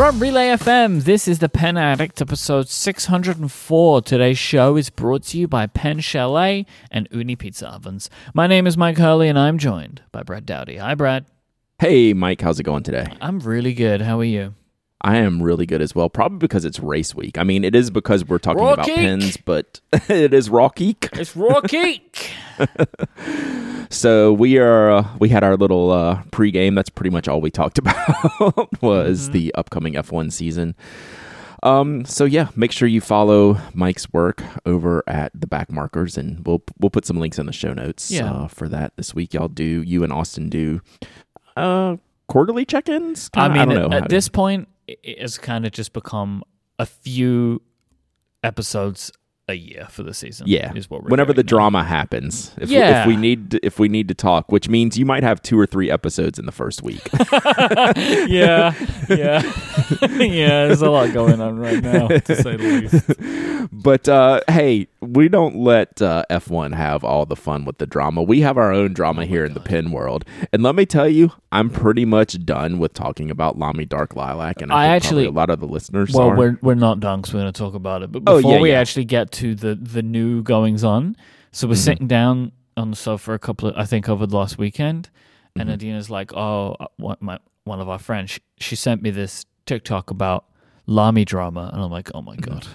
From Relay FM, this is the Pen Addict, episode 604. Today's show is brought to you by Pen Chalet and Ooni Pizza Ovens. My name is Myke Hurley, and I'm joined by Brad Dowdy. Hi, Brad. Hey, Myke, how's it going today? I'm really good. How are you? I am really good as well, probably because it's race week. I mean, it is because we're talking Raw about Geek. pins, but it is Rawe Ceek. It's Raw Geek. So we are uh, we had our little uh, pregame. That's pretty much all we talked about was Mm-hmm. the upcoming F1 season. Um, so yeah, make sure you follow Myke's work over at the Backmarkers, and we'll we'll put some links in the show notes Yeah. uh, for that this week. Y'all do you and Austin do uh, quarterly check-ins? I Kinda- mean, don't know at, at to- this point, it- it's kind of just become a few episodes a year for the season. Yeah. is what we're whenever the now. drama happens. If, Yeah. if we need to, if we need to talk, which means you might have two or three episodes in the first week. yeah, yeah, yeah. There's a lot going on right now, to say the least. but uh, hey, we don't let uh, F1 have all the fun with the drama. We have our own Oh drama here in the pin world, and let me tell you, I'm pretty much done with talking about Lamy Dark Lilac, and I, I think actually- a lot of the listeners Well, are. we're we're not done because we're going to talk about it. But Oh, before yeah, we yeah. actually get to the the new goings on, so we're Mm-hmm. sitting down on the sofa a couple of I think over the last weekend, and Mm-hmm. Adina's like, "Oh, uh, one, my one of our friends, she, she sent me this TikTok about Lamy drama," and I'm like, "Oh my Mm-hmm. god!"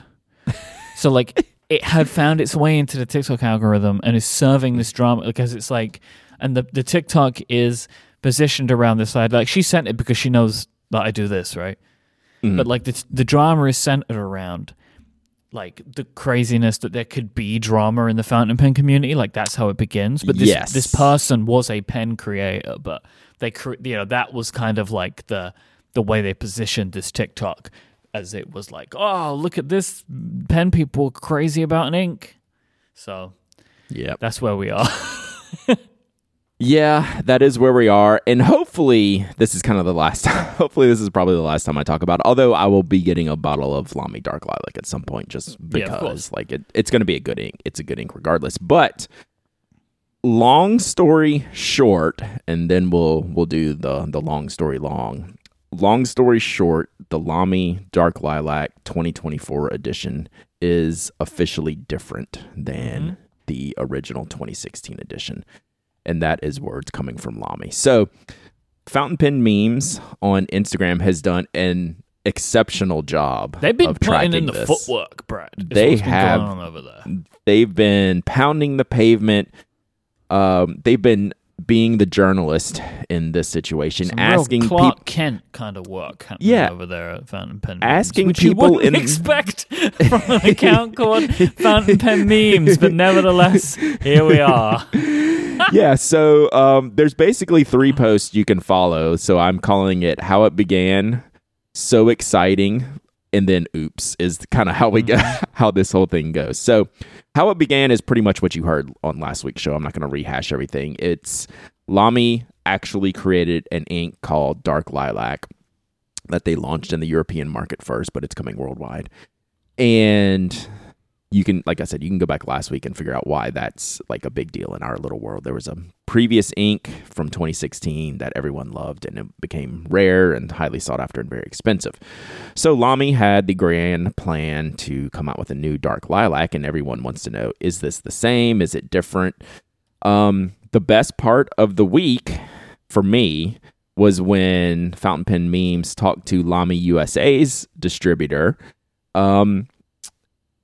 so like, it had found its way into the TikTok algorithm and is serving this drama because it's like, and the the TikTok is positioned around this side. Like she sent it because she knows that I do this, right? Mhm. but like the the drama is centered around like the craziness that there could be drama in the fountain pen community like that's how it begins. But this Yes. this person was a pen creator but they cre- you know that was kind of like the the way they positioned this TikTok as it was like oh look at this pen people crazy about an ink. So yeah, that's where we are Yeah, that is where we are. And hopefully, this is kind of the last time. Hopefully, this is probably the last time I talk about it. Although, I will be getting a bottle of Lamy Dark Lilac at some point just because, course. like, it, it's going to be a good ink. It's a good ink regardless. But, long story short, and then we'll we'll do the, the long story long. Long story short, the Lamy Dark Lilac 2024 edition is officially different than mm-hmm. the original 2016 edition and that is words coming from Lamy. So, Fountain Pen Memes on Instagram has done an exceptional job. they've been putting in the this. footwork Brad They have- going on over there They've been pounding the pavement. Um, they've been being the journalist in this situation, Some asking real people. Clark Kent kind of work Yeah. over there at Fountain Pen Asking memes, people you wouldn't in- expect from an account called Fountain Pen Memes, but nevertheless, here we are. yeah, so um, there's basically three posts you can follow. So I'm calling it "How It Began," so exciting, and then "Oops" is kind of how we go, mm-hmm. how this whole thing goes. So how it began is pretty much what you heard on last week's show. I'm not going to rehash everything. It's Lamy actually created an ink called Dark Lilac that they launched in the European market first, but it's coming worldwide. And you can like I said, you can go back last week and figure out why that's like a big deal in our little world. There was a previous ink from 2016 that everyone loved and it became rare and highly sought after and very expensive. So Lamy had the grand plan to come out with a new dark lilac and everyone wants to know is this the same? Is it different? Um the best part of the week for me was when Fountain Pen Memes talked to Lamy USA's distributor um,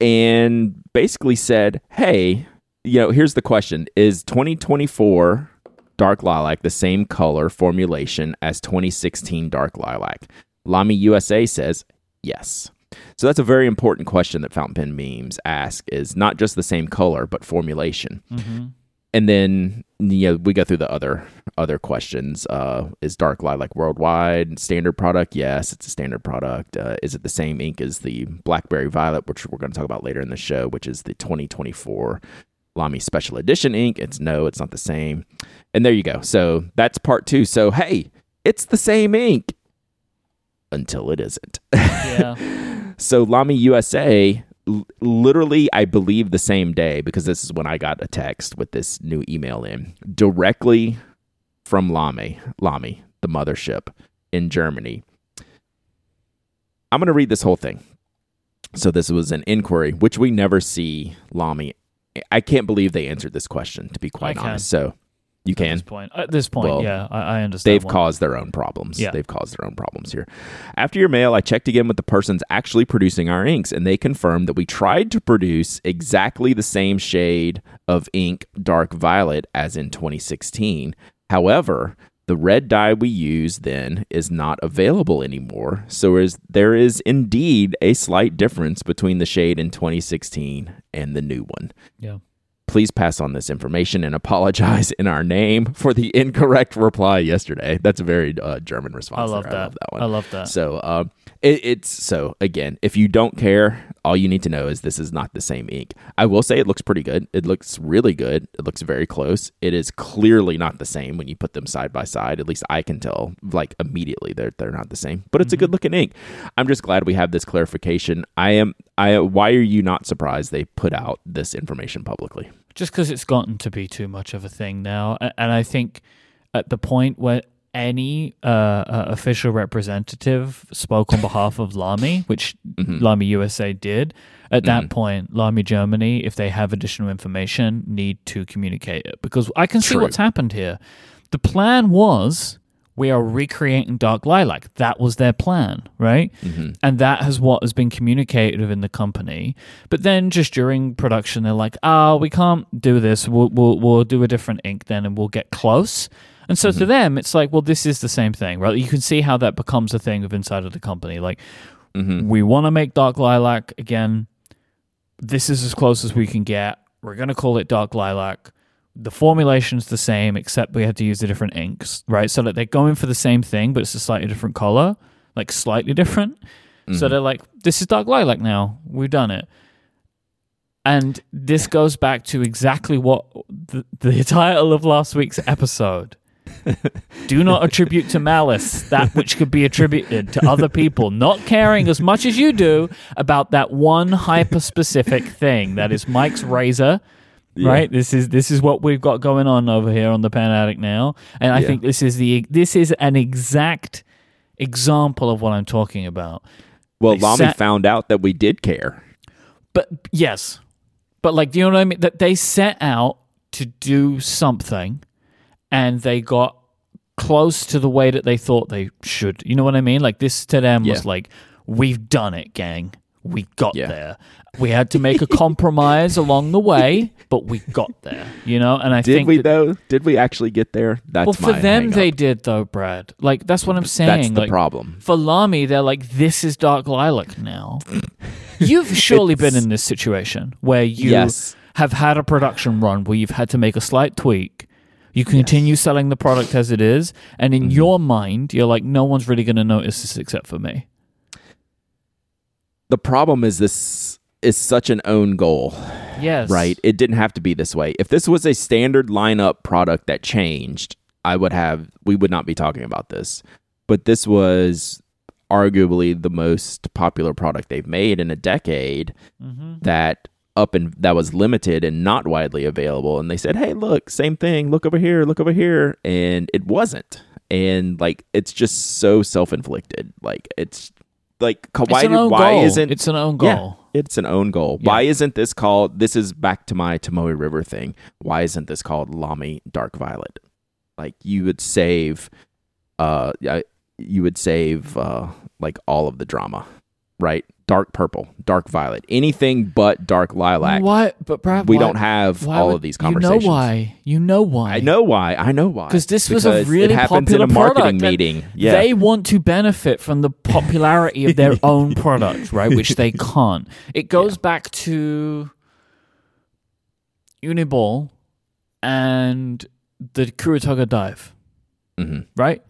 and basically said, hey, you know, here's the question Is 2024 Dark Lilac the same color formulation as 2016 Dark Lilac? Lamy USA says yes. So that's a very important question that Fountain Pen Memes ask is not just the same color, but formulation Mm-hmm. And then you know we go through the other other questions uh is dark lilac worldwide standard product? Yes it's a standard product. Uh, is it the same ink as the blackberry violet which we're going to talk about later in the show which is the 2024 lamy special edition ink? It's no it's not the same. And there you go. So that's part two. So hey it's the same ink until it isn't. Yeah. so Lamy USA, l- literally, I believe the same day, because this is when I got a text with this new email in directly from Lamy, Lamy, the mothership in Germany. I'm going to read this whole thing. So this was an inquiry, which we never see Lamy. I can't believe they answered this question, to be quite honest. So you At can. this point, at this point, Well, yeah, I, I understand. They've why. caused their own problems. Yeah. They've caused their own problems here. After your mail, I checked again with the persons actually producing our inks, and they confirmed that we tried to produce exactly the same shade of ink, dark violet, as in 2016. However, the red dye we used then is not available anymore. So is, there is indeed a slight difference between the shade in 2016 and the new one. Yeah. Please pass on this information and apologize in our name for the incorrect reply yesterday. That's a very uh, German response. I love there. that. I love that one. I love that. So uh, it, it's so again, if you don't care, all you need to know is this is not the same ink. I will say it looks pretty good. It looks really good. It looks very close. It is clearly not the same when you put them side by side. At least I can tell like immediately they're they're not the same. But it's a good looking ink. I'm just glad we have this clarification. I am I why are you not surprised they put out this information publicly? Just because it's gotten to be too much of a thing now, and I think at the point where any uh, uh, official representative spoke on behalf of Lamy, which Mm-hmm. Lamy USA did, at that point, Lamy Germany, if they have additional information, need to communicate it because I can see what's happened here. The plan was we are recreating Dark Lilac. That was their plan, right? Mm-hmm. And that has what has been communicated within the company. But then just during production, they're like, "Oh, we can't do this. We'll we'll, we'll do a different ink then, and we'll get close." And so to mm-hmm. them, it's like, well, this is the same thing, right? You can see how that becomes a thing of inside of the company. Like, mm-hmm. we want to make Dark Lilac again. This is as close as we can get. We're going to call it Dark Lilac. The formulation's the same, except we had to use the different inks, right? So that they're going for the same thing, but it's a slightly different color, like slightly different. So mm-hmm. they're like, this is Dark Lilac now. We've done it. And this goes back to exactly what the, the title of last week's episode. Do not attribute to malice that which could be attributed to other people, not caring as much as you do about that one hyper specific thing that is Myke's razor. Right? This is this is what we've got going on over here on the Pen Addict now. And I Yeah. think this is the this is an exact example of what I'm talking about. Well, They Lamy sat- found out that we did care. But yes, but like, do you know what I mean? That they set out to do something, and they got close to the way that they thought they should. You know what I mean? Like this to them was like, "We've done it, gang. We got Yeah. there. We had to make a compromise along the way, but we got there." You know, and I Did think we that- though? Did we actually get there? That's well, for them they did though, Brad. Like that's what I'm saying. That's the like, problem. for Lamy, they're like, this is Dark Lilac now. You've surely been in this situation where you Yes. have had a production run where you've had to make a slight tweak. You continue selling the product as it is, and Mm-hmm. in your mind, you're like, no one's really going to notice this except for me. The problem is this is such an own goal, Yes. right? It didn't have to be this way. If this was a standard lineup product that changed, I would have we would not be talking about this. But this was arguably the most popular product they've made in a decade Mm-hmm. that up and that was limited and not widely available and they said hey look same thing look over here look over here and it wasn't and like it's just so self-inflicted like it's like why it's an do- own why goal. isn't it's an own yeah, goal. it's an own goal. Yeah. Why isn't this called? This is back to my Tomoe River thing. Why isn't this called Lamy Dark Violet? Like you would save, uh, you would save uh, like all of the drama, right? Dark purple, dark violet, anything but dark lilac. Why? But Brad, We why- don't have all would- of these conversations. You know why? You know why? I know why. I know why. 'Cause this was a Because really it happens popular in a marketing meeting. Yeah, They want to benefit from the popularity of their own product, right? Which they can't. It goes back to Uniball and the Kuru Toga dive, Mhm. right?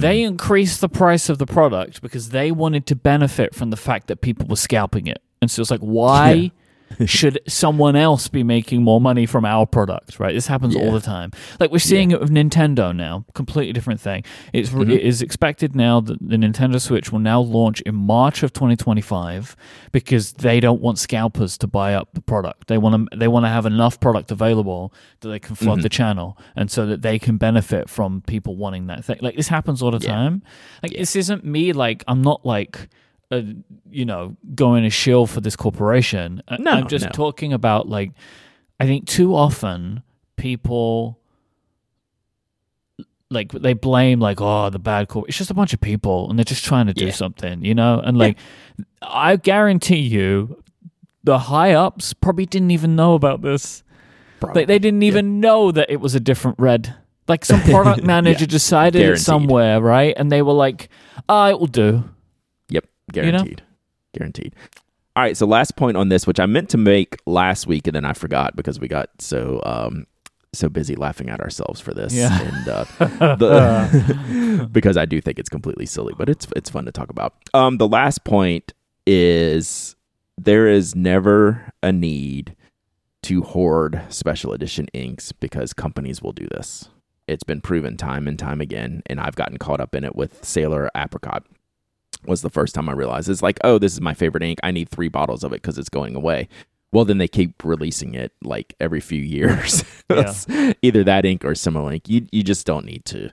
They increased the price of the product because they wanted to benefit from the fact that people were scalping it. And so it's like, why should someone else be making more money from our product, right? This happens all the time. Like we're seeing it with Nintendo now, completely different thing. It's Mm-hmm. it is expected now that the Nintendo Switch will now launch in March of 2025 because they don't want scalpers to buy up the product. They want to they want to have enough product available that they can Mm-hmm. flood the channel and so that they can benefit from people wanting that thing. Like this happens all the time. Like this isn't me like I'm not like uh, you know, going a shill for this corporation. No, I'm just no. talking about like, I think too often people like they blame like oh the bad corp. It's just a bunch of people and they're just trying to do Yeah. something, you know. And like, I guarantee you, the high ups probably didn't even know about this. Like they didn't even know that it was a different red. Like some product manager decided it somewhere, right? And they were like, "Ah, it will do." Yep, know? guaranteed. Guaranteed. All right, so last point on this, which I meant to make last week and then I forgot because we got so um so busy laughing at ourselves for this Yeah. and uh the, because I do think it's completely silly, but it's it's fun to talk about. Um the last point is there is never a need to hoard special edition inks because companies will do this. It's been proven time and time again, and I've gotten caught up in it with Sailor Apricot. Was the first time I realized it's like, oh, this is my favorite ink. I need three bottles of it because it's going away. Well, then they keep releasing it like every few years. Either that ink or similar ink. You you just don't need to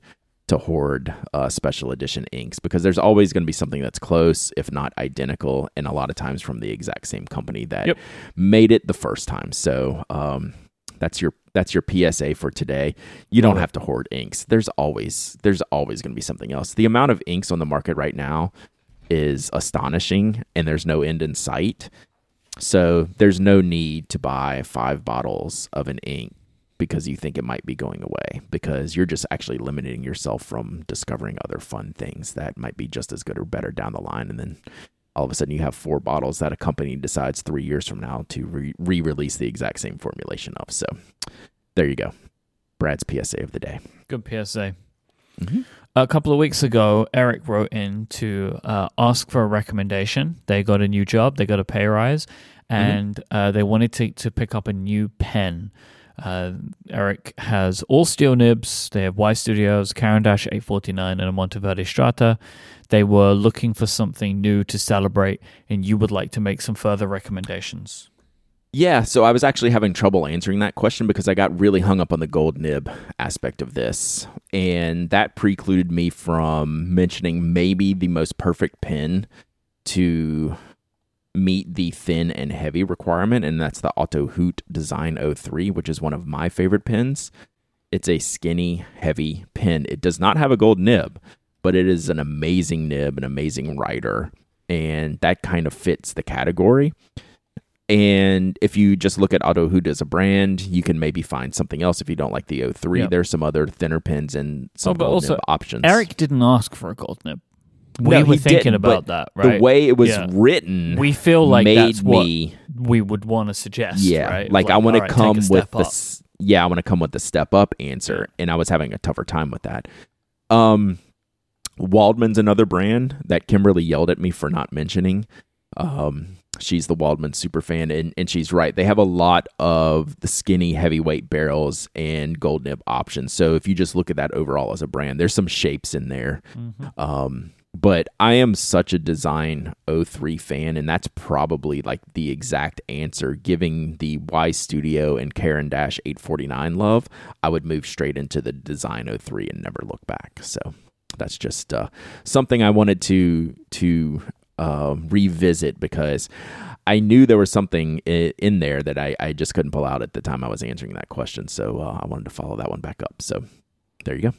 to hoard uh, special edition inks because there's always going to be something that's close, if not identical, and a lot of times from the exact same company that Yep. made it the first time. So um, that's your that's your PSA for today. You don't have to hoard inks. There's always there's always going to be something else. The amount of inks on the market right now is astonishing, and there's no end in sight. So there's no need to buy five bottles of an ink because you think it might be going away because you're just actually limiting yourself from discovering other fun things that might be just as good or better down the line and then all of a sudden you have four bottles that a company decides 3 years from now to re- re-release the exact same formulation of so there you go Brad's PSA of the day Good PSA. Mhm. A couple of weeks ago, Eric wrote in to uh, ask for a recommendation. They got a new job, they got a pay rise, and uh, they wanted to, to pick up a new pen. Uh, Eric has all steel nibs. They have Y Studios, Caran d'Ache 849, and a Monteverde Strata. They were looking for something new to celebrate, and you would like to make some further recommendations. Yeah, so I was actually having trouble answering that question because I got really hung up on the gold nib aspect of this. And that precluded me from mentioning maybe the most perfect pen to meet the thin and heavy requirement, and that's the Otto Hutt Design 03, which is one of my favorite pens. It's a skinny, heavy pen. It does not have a gold nib, but it is an amazing nib, an amazing writer, and that kind of fits the category. And if you just look at Otto Hutt as a brand, you can maybe find something else if you don't like the O3. Yep. There's some other thinner pens and some Oh, but gold also, nib options. Eric didn't ask for a gold nib. We No, were thinking about that, right? The way it was Yeah. written we feel like made that's what me we would want to suggest. yeah right? like, i want to right, a come with the s- yeah i want to come with the step up answer and i was having a tougher time with that um Waldmann's another brand that kimberly yelled at me for not mentioning um she's the Waldmann super fan and, and she's right they have a lot of the skinny heavyweight barrels and gold nib options so if you just look at that overall as a brand there's some shapes in there Mhm. um, but I am such a design 03 fan, and that's probably like the exact answer. Giving the Y Studio and Caran d'Ache 849 love, I would move straight into the design 03 and never look back. So that's just uh, something I wanted to to uh, revisit because I knew there was something in there that I, I just couldn't pull out at the time I was answering that question. So uh, I wanted to follow that one back up. So there you go.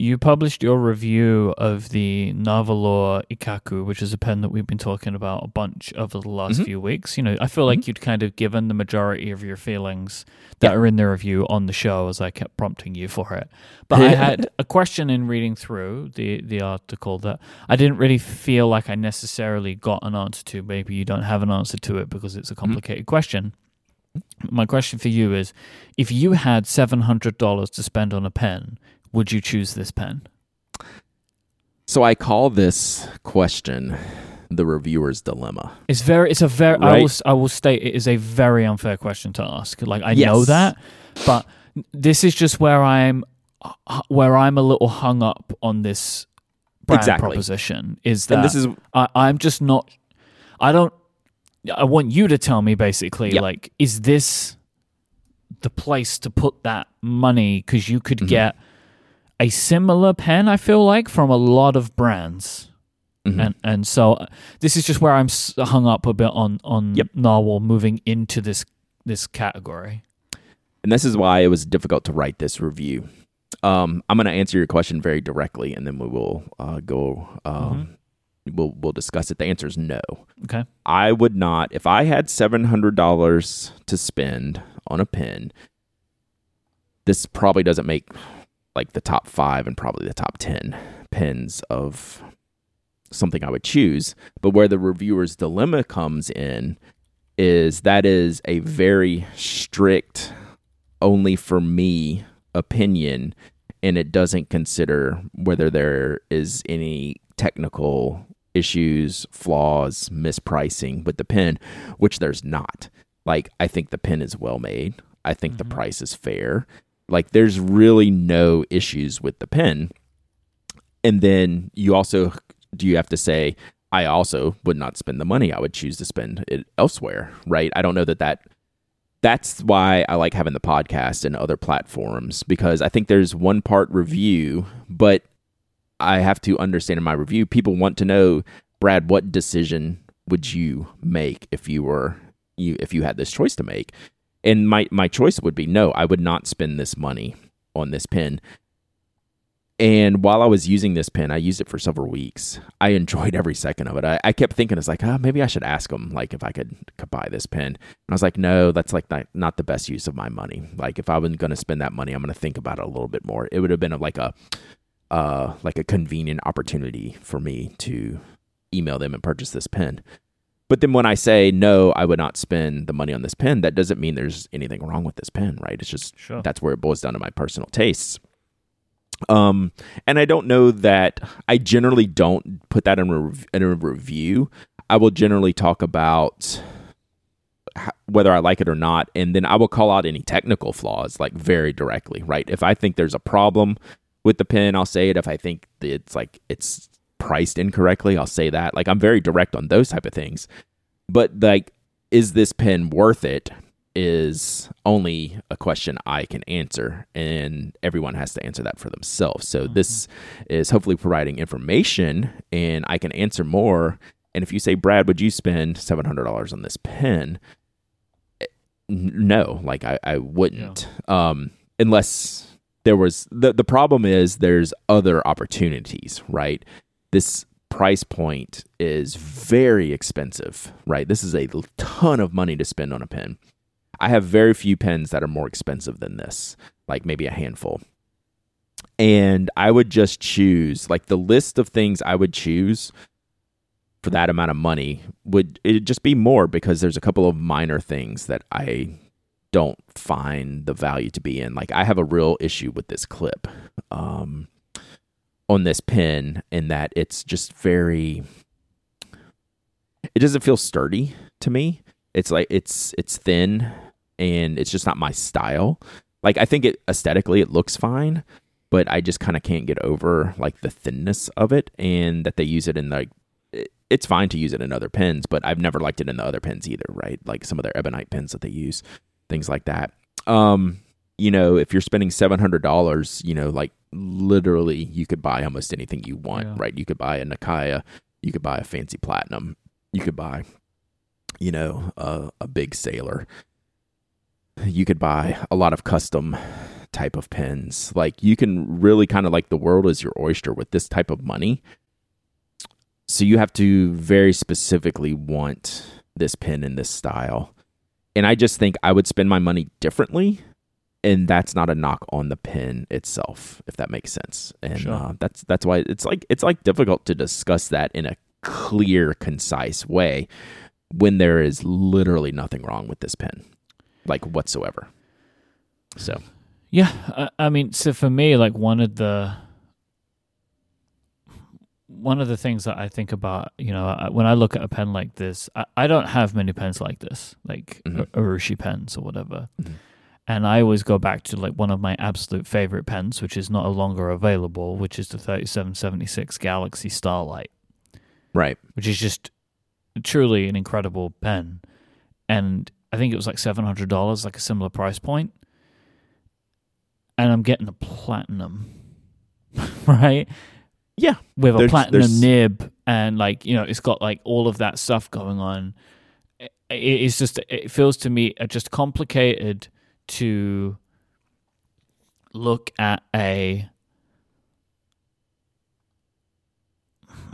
You published your review of the Nahvalur Ikkaku, which is a pen that we've been talking about a bunch over the last Mhm. few weeks. You know, I feel like you'd kind of given the majority of your feelings that Yeah. are in the review on the show as I kept prompting you for it. But I had a question in reading through the, the article that I didn't really feel like I necessarily got an answer to. Maybe you don't have an answer to it because it's a complicated question. My question for you is if you had $700 to spend on a pen, would you choose this pen? So I call this question the reviewer's dilemma. It's very. It's a very. I will. I will state it is a very unfair question to ask. Like I know that, but this is just where I'm, where I'm a little hung up on this brand Exactly. proposition. Is that and this is I, I'm just not. I don't. I want you to tell me basically, Yep. like, is this the place to put that money? Because you could Mhm. get a similar pen. I feel like from a lot of brands. Mhm. and and so uh, this is just where I'm hung up a bit on on Yep. narwhal moving into this this category. and this is why it was difficult to write this review. Um, I'm going to answer your question very directly, and then we will uh, go. Um, We'll we'll discuss it. The answer is no. Okay. I would not if I had seven hundred dollars to spend on a pen. This probably doesn't make like the top five and probably the top ten pens of something I would choose. But where the reviewer's dilemma comes in is that is a very strict, only for me opinion, and it doesn't consider whether there is any technical issues, flaws, mispricing with the pen, which there's not. Like, I think the pen is well made. I think the Mhm. price is fair. Like, there's really no issues with the pen. And then you also do you have to say, I also would not spend the money. I would choose to spend it elsewhere, right? I don't know that that that's why I like having the podcast and other platforms because I think there's one part review, but I have to understand in my review, people want to know, Brad, what decision would you make if you were you if you had this choice to make? And my my choice would be no, I would not spend this money on this pen. And while I was using this pen, I used it for several weeks. I enjoyed every second of it. I, I kept thinking, it's like, ah, maybe I should ask them, like, if I could, could buy this pen. And I was like, no, that's like not, not the best use of my money. Like, if I was going to spend that money, I'm going to think about it a little bit more. It would have been like a, uh, like a convenient opportunity for me to email them and purchase this pen. But then when I say no, I would not spend the money on this pen. That doesn't mean there's anything wrong with this pen, right? It's just Sure. that's where it boils down to my personal tastes. Um, and I don't know that I generally don't put that in a, rev- in a review. I will generally talk about h- whether I like it or not, and then I will call out any technical flaws like very directly, right? If I think there's a problem with the pen, I'll say it. If I think it's like it's priced incorrectly, I'll say that. Like I'm very direct on those type of things. But like, is this pen worth it? Is only a question I can answer, and everyone has to answer that for themselves. So this is hopefully providing information, and I can answer more. And if you say, Brad, would you spend seven hundred dollars on this pen? No, like I, I wouldn't, um, unless there was the the problem is there's other opportunities, right? This price point is very expensive, right? This is a ton of money to spend on a pen. I have very few pens that are more expensive than this, like maybe a handful. And I would just choose like the list of things I would choose for that amount of money would it just be more because there's a couple of minor things that I don't find the value to be in. Like I have a real issue with this clip um, on this pen in that it's just very. It doesn't feel sturdy to me. It's like it's it's thin and it's just not my style. Like I think it aesthetically it looks fine, but I just kind of can't get over like the thinness of it and that they use it in like it- it's fine to use it in other pens, but I've never liked it in the other pens either, right? Like some of their ebonite pens that they use, things like that. Um, you know, if you're spending seven hundred dollars, you know, like literally you could buy almost anything you want, Yeah. right? You could buy a Nakaya, you could buy a fancy platinum, you could buy, you know, a, a big sailor. You could buy a lot of custom type of pens. Like you can really kind of like the world is your oyster with this type of money. So you have to very specifically want this pen in this style. And I just think I would spend my money differently. And that's not a knock on the pen itself, if that makes sense. And Sure. uh, that's that's why it's like it's like difficult to discuss that in a clear, concise way when there is literally nothing wrong with this pen, like whatsoever. So Yeah, I, I mean, so for me, like one of the one of the things that I think about, you know, I- when I look at a pen like this, I, I don't have many pens like this, like Mhm. Urushi pens or whatever. Mhm. And I always go back to like one of my absolute favorite pens, which is no longer available, which is the 3776 Galaxy Starlight, right, which is just truly an incredible pen. And I think it was like $700, like a similar price point. And I'm getting a platinum, right? Yeah, With a There's- platinum there's- nib and like you know it's got like all of that stuff going on. It, it's just it feels to me uh, just complicated to look at a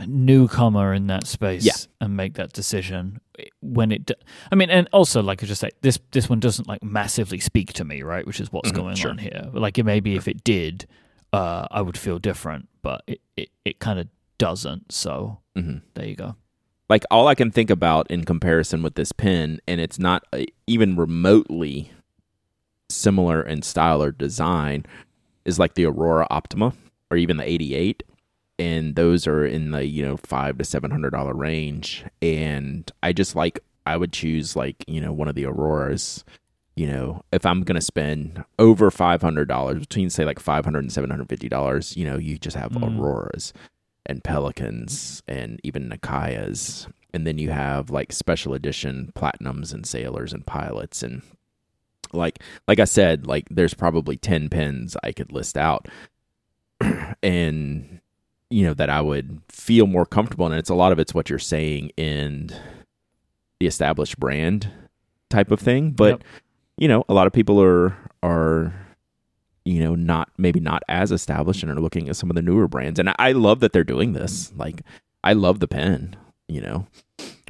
newcomer in that space Yeah. and make that decision when it—I mean and also like i just say this this one doesn't like massively speak to me right which is what's Mhm, going sure. on here like it maybe if it did uh i would feel different but it it, it kind of doesn't so Mhm. there you go like all I can think about in comparison with this pen, and it's not uh, even remotely similar in style or design, is like the Aurora Optima or even the 88, and those are in the you know five to seven hundred dollar range, and I just like I would choose like you know one of the Auroras. You know, if I'm gonna spend over five hundred dollars, between say like five hundred and seven hundred fifty dollars, you know, you just have Mm. Auroras and Pelikans and even Nakayas. And then you have like special edition platinums and sailors and pilots and like like I said, like there's probably ten pins I could list out and you know that I would feel more comfortable in. And it's a lot of it's what you're saying in the established brand type of thing. But Yep. you know, a lot of people are are you know not maybe not as established and are looking at some of the newer brands and I, I love that they're doing this like i love the pen you know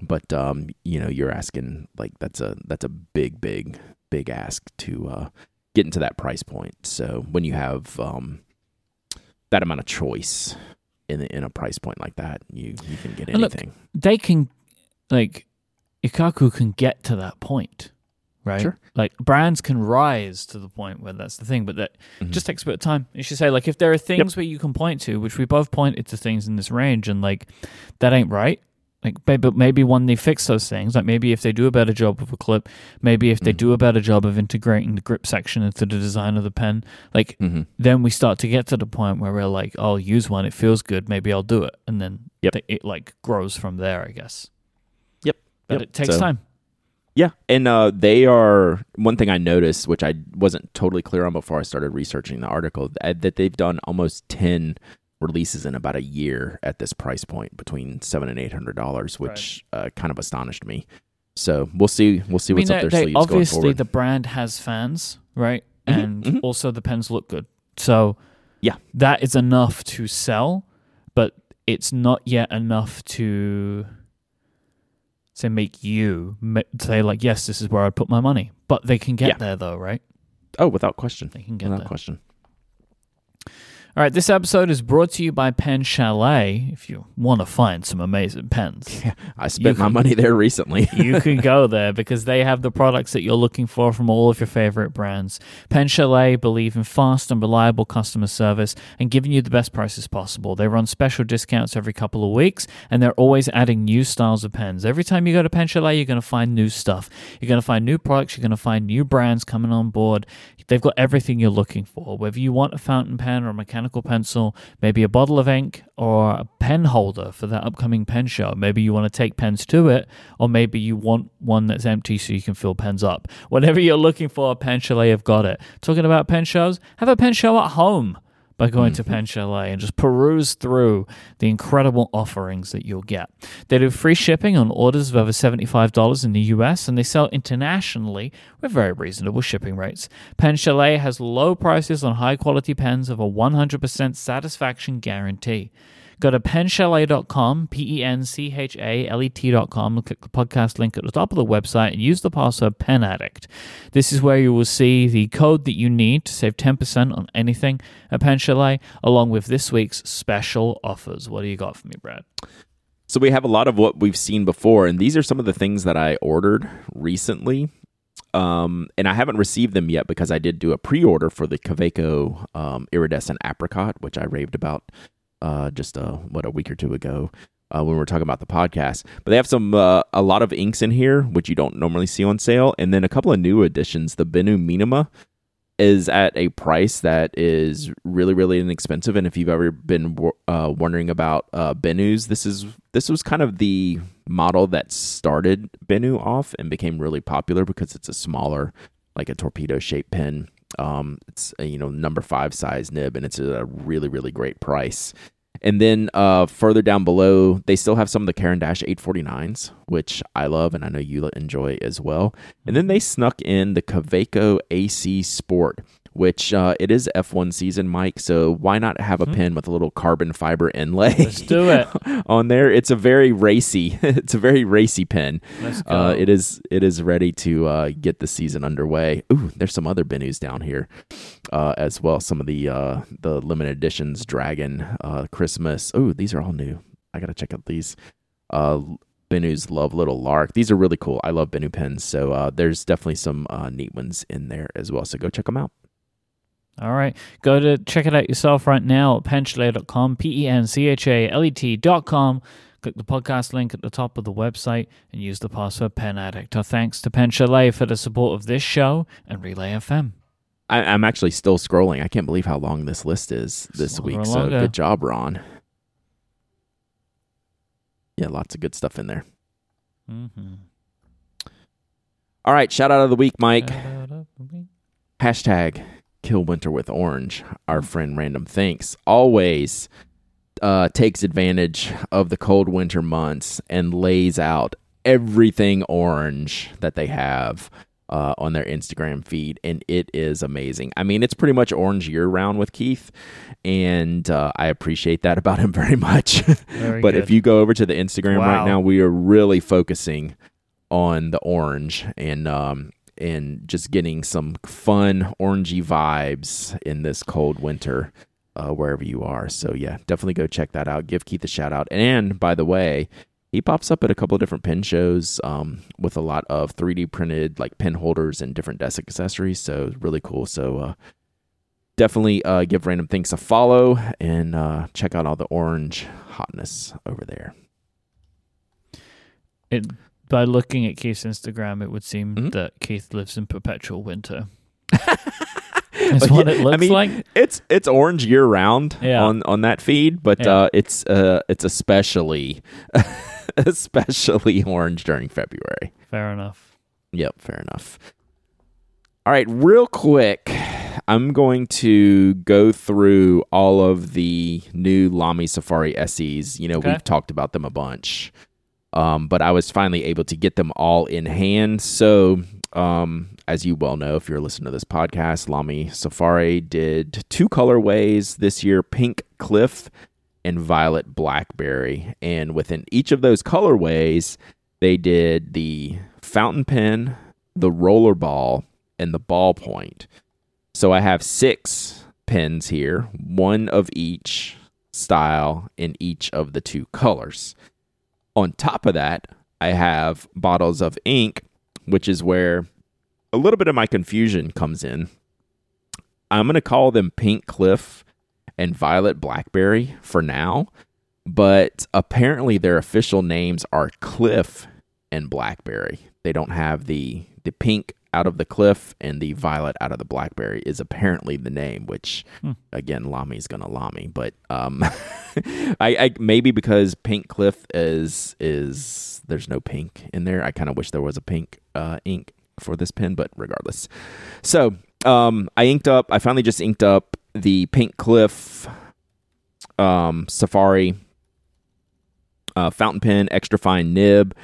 but um you know you're asking like that's a that's a big big big ask to uh get into that price point. So when you have um that amount of choice in in a price point like that you you can get And look, anything. they can like Ikkaku can get to that point right? Sure. like brands can rise to the point where that's the thing but that Mhm. just takes a bit of time. You should say like if there are things where you can point to which we both pointed to things in this range and like that ain't right like maybe maybe when they fix those things like maybe if they do a better job of a clip maybe if they Mhm. do a better job of integrating the grip section into the design of the pen like hmm then we start to get to the point where we're like oh, i'll use one it feels good maybe i'll do it and then Yep. th- it like grows from there i guess Yep. but Yep. it takes So- time Yeah, and uh, they are one thing I noticed, which I wasn't totally clear on before I started researching the article, that that they've done almost ten releases in about a year at this price point, between seven and eight hundred dollars, which uh, kind of astonished me. So we'll see. We'll see I mean, what's up they- their they- sleeves obviously the brand has fans, right? Mhm, And mhm. also the pens look good. So Yeah. that is enough to sell, but it's not yet enough to say make you say like, yes, this is where I'd put my money. But they can get Yeah. there though, right? oh, without question, They can get there. without there. question. All right, this episode is brought to you by Pen Chalet. If you want to find some amazing pens, I spent my can- money there recently. you can go there because they have the products that you're looking for from all of your favorite brands. Pen Chalet believe in fast and reliable customer service and giving you the best prices possible. They run special discounts every couple of weeks and they're always adding new styles of pens. Every time you go to Pen Chalet, you're going to find new stuff. You're going to find new products, you're going to find new brands coming on board. They've got everything you're looking for. Whether you want a fountain pen or a mechanical pencil, maybe a bottle of ink or a pen holder for that upcoming pen show. Maybe you want to take pens to it, or maybe you want one that's empty so you can fill pens up. Whatever you're looking for, Pen Chalet have got it. Talking about pen shows, have a pen show at home by going to mm-hmm. Pen Chalet and just peruse through the incredible offerings that you'll get. They do free shipping on orders of over $75 in the US and they sell internationally with very reasonable shipping rates. Pen Chalet has low prices on high quality pens of a 100% satisfaction guarantee. Go to penchalet.com, P E N C H A L E T.com, click the podcast link at the top of the website and use the password PenAddict. This is where you will see the code that you need to save 10% on anything at Pen Chalet, along with this week's special offers. What do you got for me, Brad? So we have a lot of what we've seen before, and these are some of the things that I ordered recently. Um, and I haven't received them yet because I did do a pre-order for the Kaweco um, iridescent apricot, which I raved about uh, just uh, what a week or two ago uh, when we were talking about the podcast. But they have some uh, a lot of inks in here, which you don't normally see on sale, and then a couple of new additions. The Benu Minima is at a price that is really really inexpensive and if you've ever been uh, wondering about uh, Benus this is this was kind of the model that started Benu off and became really popular because it's a smaller like a torpedo shaped pen um, it's a, you know number 5 size nib and it's a really really great price And then uh, further down below, they still have some of the Caran d'Ache 849s, which I love and I know you enjoy as well. And then they snuck in the Kaweco AC Sport which uh, it is F1 season, Myke. So why not have a mm-hmm. pin with a little carbon fiber inlay? Let's do it on there. It's a very racy. it's a very racy pin. Let's go. Uh, it is. It is ready to uh, get the season underway. Ooh, there's some other Benus down here uh, as well. Some of the uh, the limited editions, Dragon, uh, Christmas. Ooh, these are all new. I gotta check out these. Benus love Little Lark. These are really cool. I love Benu pins. So there's definitely some neat ones in there as well. So go check them out. All right. Go to check it out yourself right now at penchalet.com, P E N C H A L E T.com. Click the podcast link at the top of the website and use the password Pen Addict. Our thanks to Pen Chalet for the support of this show and Relay FM. I, am actually still scrolling. I can't believe how long this list is this week. So good job, Ron. Yeah, lots of good stuff in there. Mm-hmm. All right, shout out of the week, Myke. The week. Hashtag kill winter with orange. Our friend Random Thinks always uh, takes advantage of the cold winter months and lays out everything orange that they have uh, on their Instagram feed, and it is amazing. I mean, it's pretty much orange year round with Keith, and uh, I appreciate that about him very much. Very but good. if you go over to the Instagram wow. right now, we are really focusing on the orange, and um, and just getting some fun orangey vibes in this cold winter uh, wherever you are. So yeah, definitely go check that out. Give Keith a shout out. And by the way, he pops up at a couple of different pin shows um, with a lot of 3D printed like pin holders and different desk accessories. So really cool. So uh, definitely uh, give Random Thinks a follow and uh, check out all the orange hotness over there. It by looking at Keith's Instagram, it would seem mm-hmm. that Keith lives in perpetual winter. That's what it looks I mean, like. It's it's orange year round yeah. on on that feed, but yeah. uh, it's uh, it's especially especially orange during February. Fair enough. Yep, fair enough. All right, real quick, I'm going to go through all of the new Lamy Safari SEs. You know, okay. we've talked about them a bunch. Um, but I was finally able to get them all in hand. So, um, as you well know, if you're listening to this podcast, Lamy Safari did two colorways this year pink cliff and violet blackberry. And within each of those colorways, they did the fountain pen, the roller ball, and the ballpoint. So I have six pens here, one of each style in each of the two colors. On top of that, I have bottles of ink, which is where a little bit of my confusion comes in. I'm going to call them Pink Cliff and Violet Blackberry for now, but apparently their official names are Cliff and Blackberry. They don't have the the pink out of the cliff and the violet out of the blackberry is apparently the name which hmm. again lamy's gonna lamy but um I, I maybe because pink cliff is is there's no pink in there. I kind of wish there was a pink uh ink for this pen but regardless. So um i inked up i finally just inked up the pink cliff um safari uh, fountain pen extra fine nib.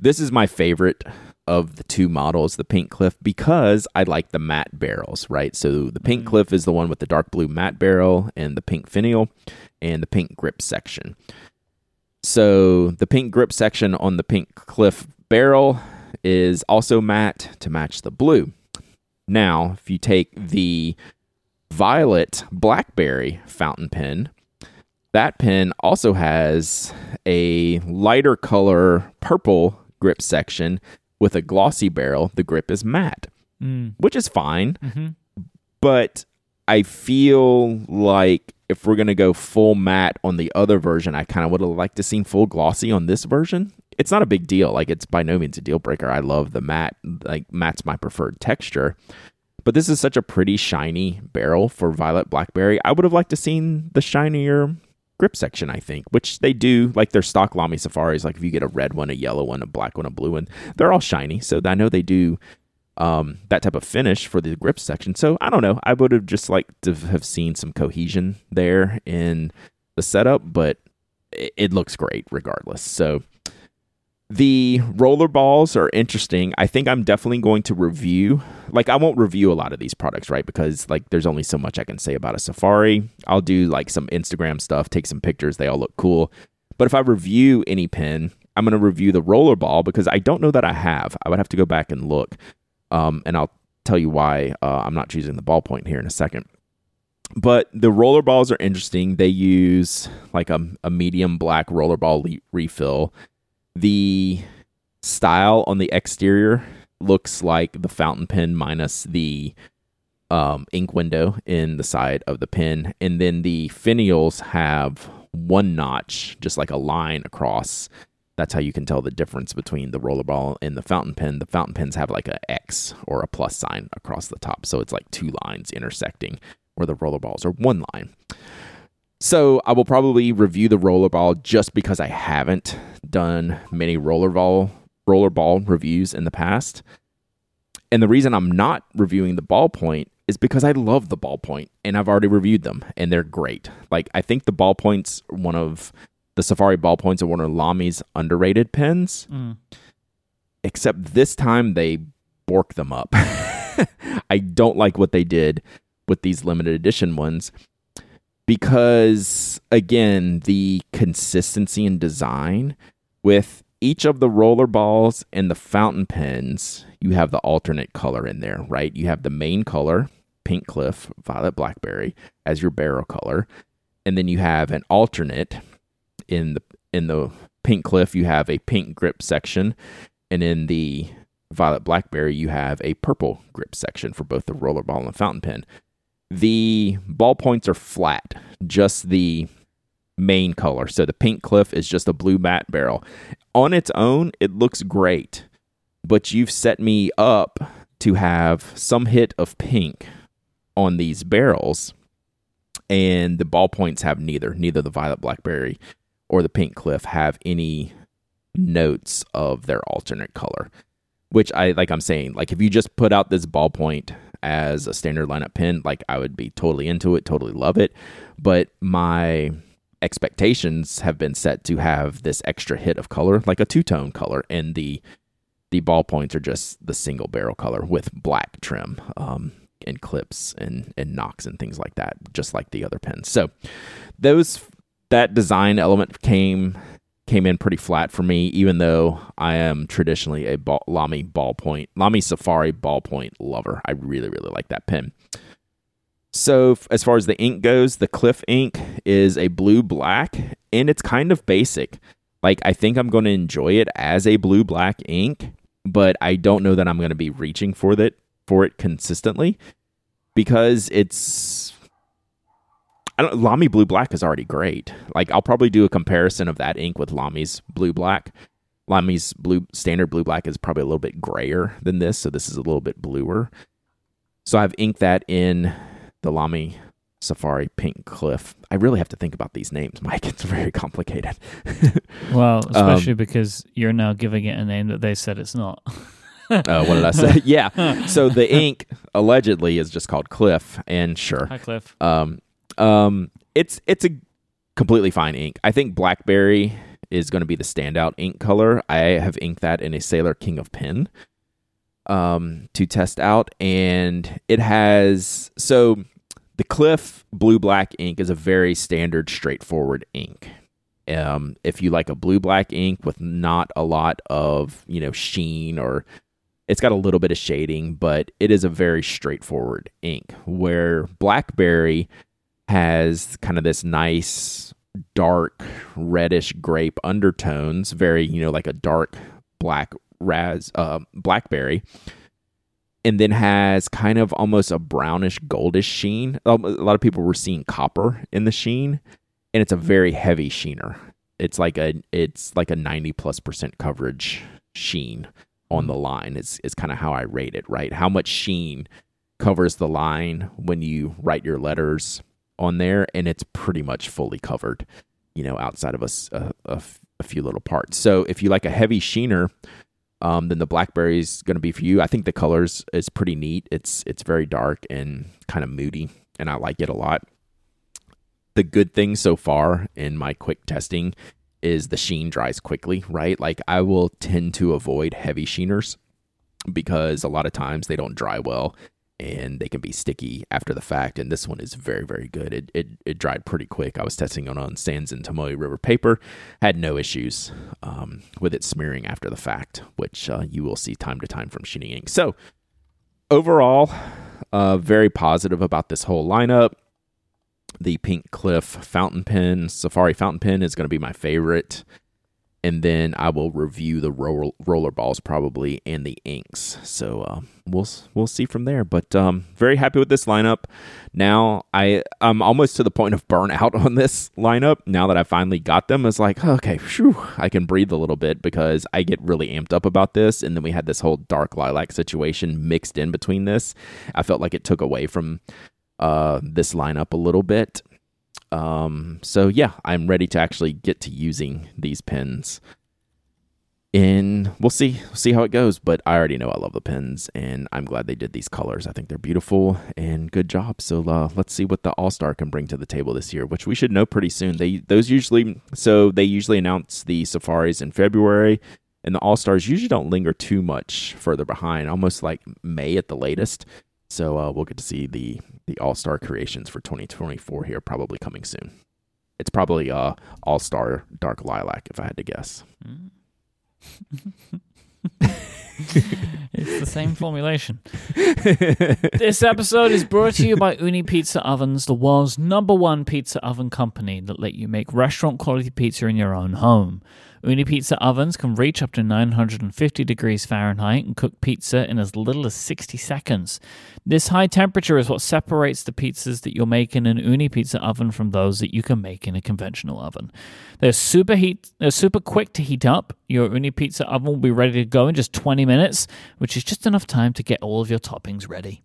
This is my favorite of the two models, the Pink Cliff, because I like the matte barrels, right? So the Pink mm. Cliff is the one with the dark blue matte barrel and the pink finial and the pink grip section. So the pink grip section on the Pink Cliff barrel is also matte to match the blue. Now, if you take the violet blackberry fountain pen, that pen also has a lighter color purple grip section with a glossy barrel, the grip is matte, mm. which is fine. Mm-hmm. But I feel like if we're gonna go full matte on the other version, I kind of would have liked to seen full glossy on this version. It's not a big deal. Like it's by no means a deal breaker. I love the matte. Like matte's my preferred texture. But this is such a pretty shiny barrel for Violet Blackberry. I would have liked to seen the shinier grip section, I think, which they do like their stock Lamy Safaris. Like if you get a red one, a yellow one, a black one, a blue one, they're all shiny. So I know they do um, that type of finish for the grip section. So I don't know. I would have just liked to have seen some cohesion there in the setup, but it, it looks great regardless. So the roller balls are interesting. I think I'm definitely going to review. Like I won't review a lot of these products, right? Because like there's only so much I can say about a Safari. I'll do like some Instagram stuff, take some pictures. They all look cool. But if I review any pen, I'm going to review the roller ball because I don't know that I have. I would have to go back and look. Um, and I'll tell you why uh, I'm not choosing the ballpoint here in a second. But the roller balls are interesting. They use like a, a medium black roller ball le- refill the style on the exterior looks like the fountain pen minus the um, ink window in the side of the pen. And then the finials have one notch, just like a line across. That's how you can tell the difference between the rollerball and the fountain pen. The fountain pens have like a X or a plus sign across the top. So it's like two lines intersecting, where the rollerballs are one line. So I will probably review the rollerball just because I haven't done many rollerball rollerball reviews in the past. And the reason I'm not reviewing the ballpoint is because I love the ballpoint and I've already reviewed them and they're great. Like I think the ballpoint's one of the Safari ballpoints are one of Lamy's underrated pens. Mm. Except this time they bork them up. I don't like what they did with these limited edition ones because again, the consistency in design with each of the roller balls and the fountain pens, you have the alternate color in there, right? You have the main color, pink cliff, violet blackberry, as your barrel color, and then you have an alternate in the in the pink cliff. You have a pink grip section, and in the violet blackberry, you have a purple grip section for both the roller ball and the fountain pen. The ballpoints are flat, just the main color. So the pink cliff is just a blue matte barrel. On its own, it looks great, but you've set me up to have some hit of pink on these barrels, and the ballpoints have neither. Neither the violet blackberry or the pink cliff have any notes of their alternate color. Which I like I'm saying, like if you just put out this ballpoint as a standard lineup pen, like I would be totally into it, totally love it. But my expectations have been set to have this extra hit of color, like a two tone color, and the the ballpoints are just the single barrel color with black trim um, and clips and and nocks and things like that, just like the other pens. So those that design element came came in pretty flat for me, even though I am traditionally a ball, Lamy ballpoint, Lamy Safari ballpoint lover. I really, really like that pen. So, as far as the ink goes, the Cliff ink is a blue black and it's kind of basic. Like, I think I'm going to enjoy it as a blue black ink, but I don't know that I'm going to be reaching for it for it consistently because it's I don't, Lamy Blue Black is already great. Like I'll probably do a comparison of that ink with Lamy's Blue Black. Lamy's blue standard blue black is probably a little bit grayer than this, so this is a little bit bluer. So I've inked that in the Lamy Safari Pink Cliff. I really have to think about these names, Myke. It's very complicated. Well, especially um, because you're now giving it a name that they said it's not. uh, what did I say? yeah. So the ink allegedly is just called Cliff, and sure. Hi, Cliff. Um, um, it's it's a completely fine ink. I think blackberry is going to be the standout ink color. I have inked that in a Sailor King of Pen um, to test out, and it has so the Cliff Blue Black ink is a very standard, straightforward ink. Um, if you like a blue black ink with not a lot of you know sheen or it's got a little bit of shading, but it is a very straightforward ink. Where blackberry has kind of this nice dark reddish grape undertones, very, you know, like a dark black raz uh, blackberry. And then has kind of almost a brownish goldish sheen. A lot of people were seeing copper in the sheen, and it's a very heavy sheener. It's like a it's like a 90 plus percent coverage sheen on the line. It's is kind of how I rate it, right? How much sheen covers the line when you write your letters on there, and it's pretty much fully covered, you know, outside of a, a, a, few little parts. So if you like a heavy sheener, um, then the blackberry is going to be for you. I think the colors is pretty neat. It's it's very dark and kind of moody, and I like it a lot. the good thing so far in my quick testing is the sheen dries quickly, right? Like I will tend to avoid heavy sheeners because a lot of times they don't dry well and they can be sticky after the fact. And this one is very, very good. It it, it dried pretty quick. I was testing it on Sands and Tomoe River paper, had no issues um, with it smearing after the fact, which uh, you will see time to time from Sheening Ink. So overall, uh, very positive about this whole lineup. The Pink Cliff fountain pen, Safari fountain pen, is going to be my favorite and then I will review the roller, balls probably and the inks. So uh, we'll we'll see from there. But um, very happy with this lineup. Now I I'm almost to the point of burnout on this lineup. Now that I finally got them, it's like okay, whew, I can breathe a little bit because I get really amped up about this. And then we had this whole dark lilac situation mixed in between this. I felt like it took away from uh, this lineup a little bit. Um, so yeah, I'm ready to actually get to using these pens. And we'll see see how it goes, but I already know I love the pens, and I'm glad they did these colors. I think they're beautiful and good job. So uh, let's see what the All Star can bring to the table this year, which we should know pretty soon. They those usually so they usually announce the safaris in February, and the All Stars usually don't linger too much further behind, almost like May at the latest. So uh, we'll get to see the the All Star creations for 2024 here, probably coming soon. It's probably uh, All Star Dark Lilac, if I had to guess. it's the same formulation. this episode is brought to you by Ooni Pizza Ovens, the world's number one pizza oven company that let you make restaurant quality pizza in your own home. Ooni Pizza ovens can reach up to 950 degrees Fahrenheit and cook pizza in as little as 60 seconds. This high temperature is what separates the pizzas that you'll make in an Ooni Pizza oven from those that you can make in a conventional oven. They're super heat, they're super quick to heat up. Your Ooni Pizza oven will be ready to go in just 20 minutes, which is just enough time to get all of your toppings ready.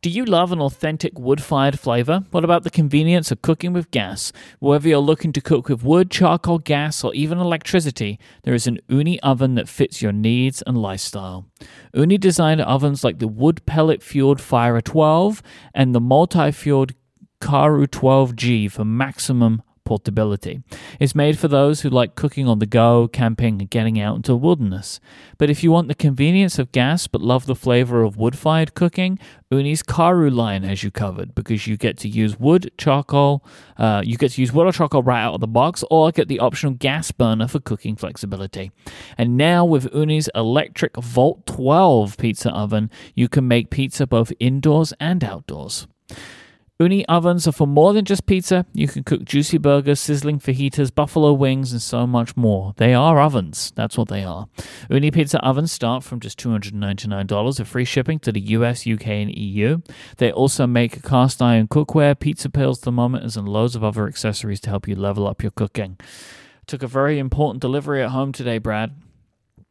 Do you love an authentic wood fired flavor? What about the convenience of cooking with gas? Whether you're looking to cook with wood, charcoal, gas, or even electricity, there is an Ooni oven that fits your needs and lifestyle. Ooni designed ovens like the wood pellet fueled Fyra 12 and the multi fueled Karu 12G for maximum portability. It's made for those who like cooking on the go, camping, and getting out into the wilderness. But if you want the convenience of gas but love the flavor of wood fired cooking, Ooni's Karu line has you covered because you get to use wood, charcoal, uh, you get to use wood or charcoal right out of the box, or get the optional gas burner for cooking flexibility. And now with Ooni's electric Volt 12 pizza oven, you can make pizza both indoors and outdoors. Ooni ovens are for more than just pizza. You can cook juicy burgers, sizzling fajitas, buffalo wings, and so much more. They are ovens. That's what they are. Ooni pizza ovens start from just $299 with free shipping to the US, UK, and EU. They also make cast iron cookware, pizza pails, thermometers, and loads of other accessories to help you level up your cooking. Took a very important delivery at home today, Brad,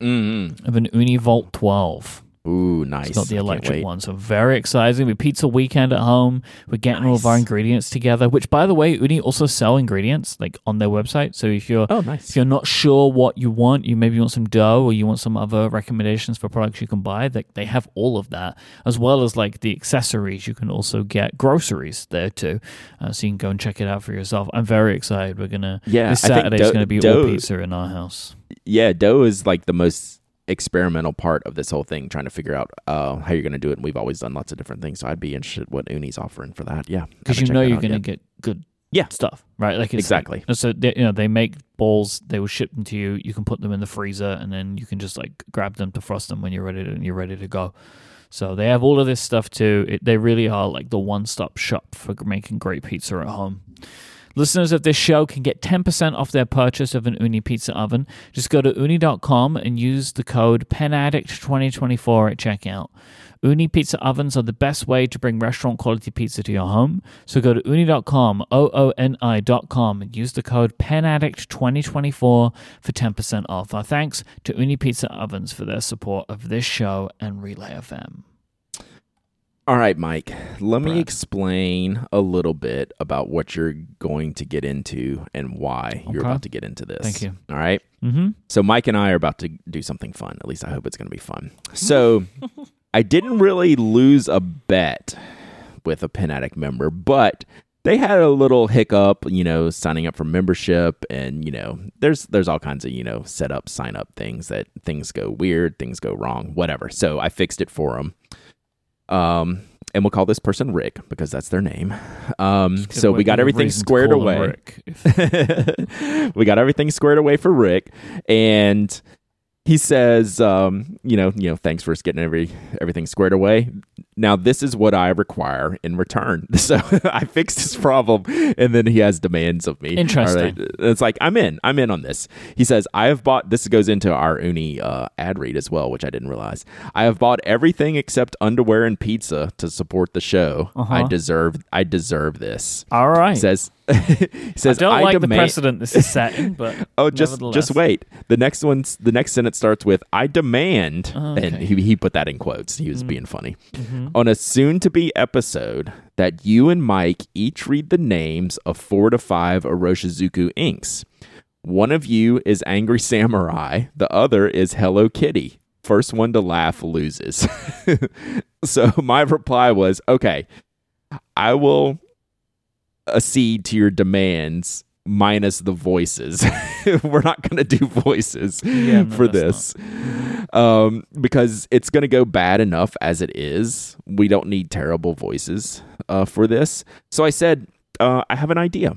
Mm-hmm. of an Ooni Volt 12. Ooh, nice. It's not the electric one. So very exciting. We pizza weekend at home. We're getting all of our ingredients together. Which, by the way, Ooni also sell ingredients like on their website. So if you're Oh, nice. if you're not sure what you want, you maybe want some dough or you want some other recommendations for products you can buy. They they have all of that as well as like the accessories. You can also get groceries there too, uh, so you can go and check it out for yourself. I'm very excited. We're gonna Yeah, this I think Saturday is gonna be all dough- pizza in our house. yeah, dough is like the most experimental part of this whole thing, trying to figure out uh, how you're going to do it. And we've always done lots of different things, so I'd be interested what Ooni's offering for that. Yeah, because you know you're going to get good Yeah. stuff right like it's Exactly. like- so they, you know they make balls they will ship them to you you can put them in the freezer and then you can just like grab them to frost them when you're ready to you're ready to go so they have all of this stuff too it, they really are like the one-stop shop for making great pizza at home Listeners of this show can get 10% off their purchase of an Ooni pizza oven. Just go to ooni.com and use the code PENADDICT2024 at checkout. Ooni pizza ovens are the best way to bring restaurant quality pizza to your home. So go to ooni.com, O O N I.com, and use the code PENADDICT2024 for 10% off. Our thanks to Ooni Pizza Ovens for their support of this show and Relay FM. All right, Myke. Let me explain a little bit about what you're going to get into and why you're about to get into this. Thank you. All right. Mm-hmm. So Myke and I are about to do something fun. At least I hope it's going to be fun. So I didn't really lose a bet with a Pen Addict member, but they had a little hiccup, you know, signing up for membership, and you know, there's there's all kinds of you know set up, sign up things that things go weird, things go wrong, whatever. So I fixed it for them. Um, and we'll call this person Rick because that's their name. Um, so we got everything squared away. we got everything squared away for Rick, and he says, um, you know, you know, thanks for getting every everything squared away. Now this is what I require in return. So I fixed his problem, and then he has demands of me. Interesting. It's like I'm in. I'm in on this. He says I have bought. This goes into our Ooni uh, ad read as well, which I didn't realize. I have bought everything except underwear and pizza to support the show. Uh-huh. I deserve. I deserve this. All right. He says. says I don't like the precedent this is setting, but Oh, just just wait. The next one's the next sentence starts with "I demand," Oh, and okay. Mm-hmm. he he put that in quotes. He was being funny. Mm-hmm. On a soon-to-be episode, that you and Mike each read the names of four to five Oroshizuku inks. One of you is Angry Samurai. The other is Hello Kitty. First one to laugh loses. so my reply was, "Okay, I will accede to your demands." Minus the voices. We're not going to do voices Yeah, no, for this um, because it's going to go bad enough as it is. We don't need terrible voices uh, for this. So I said, uh, I have an idea.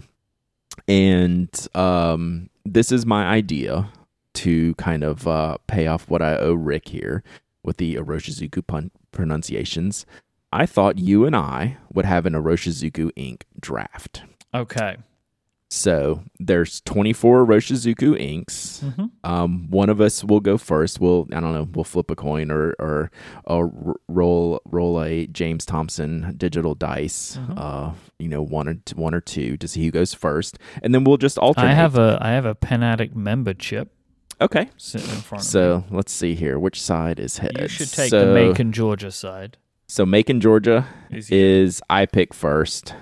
And um, this is my idea to kind of uh, pay off what I owe Rick here with the Oroshizuku pun- pronunciations. I thought you and I would have an Oroshizuku Inc. draft. okay. So there's 24 Roshizuku inks. Mm-hmm. Um, one of us will go first. We'll I don't know. We'll flip a coin or or, or roll roll a James Thompson digital dice. Mhm. Uh, you know, one or t- one or two to see who goes first, and then we'll just alternate. I have a I have a Pen Addict member chip okay. sitting in front of So let's see here. Which side is heads? You should take so, the Macon, Georgia side. So Macon, Georgia Is is I pick first,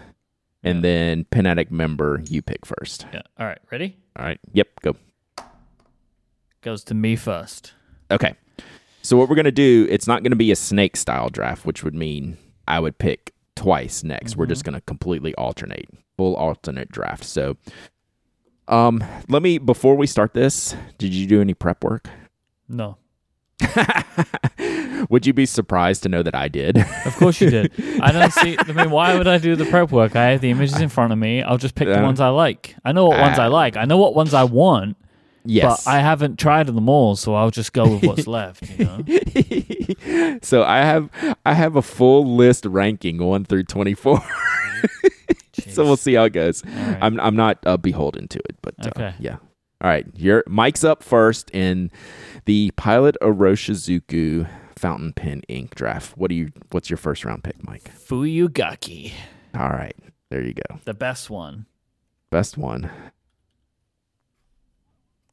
and then Pen Addict member you pick first. yeah. All right. Ready? All right. Yep. Go. Goes to me first. Okay. So what we're gonna do, it's not gonna be a snake style draft, which would mean I would pick twice next. We're just gonna completely alternate. Full alternate draft. So um let me before we start this, did you do any prep work? No. would you be surprised to know that I did? Of course you did. I don't see. I mean, why would I do the prep work? I have the images in front of me. I'll just pick the ones I like. I know what ones I uh, like. I know what ones I want, yes. but I haven't tried them all, so I'll just go with what's left. You know? so I have I have a full list ranking one through twenty four. so we'll see how it goes. Right. I'm I'm not uh, beholden to it, but uh, Okay. yeah. All right, your Myke's up first in the Pilot Oroshizuku Fountain Pen Ink draft. What do you? What's your first round pick, Myke? Fuyugaki, All right, there you go. the best one. Best one.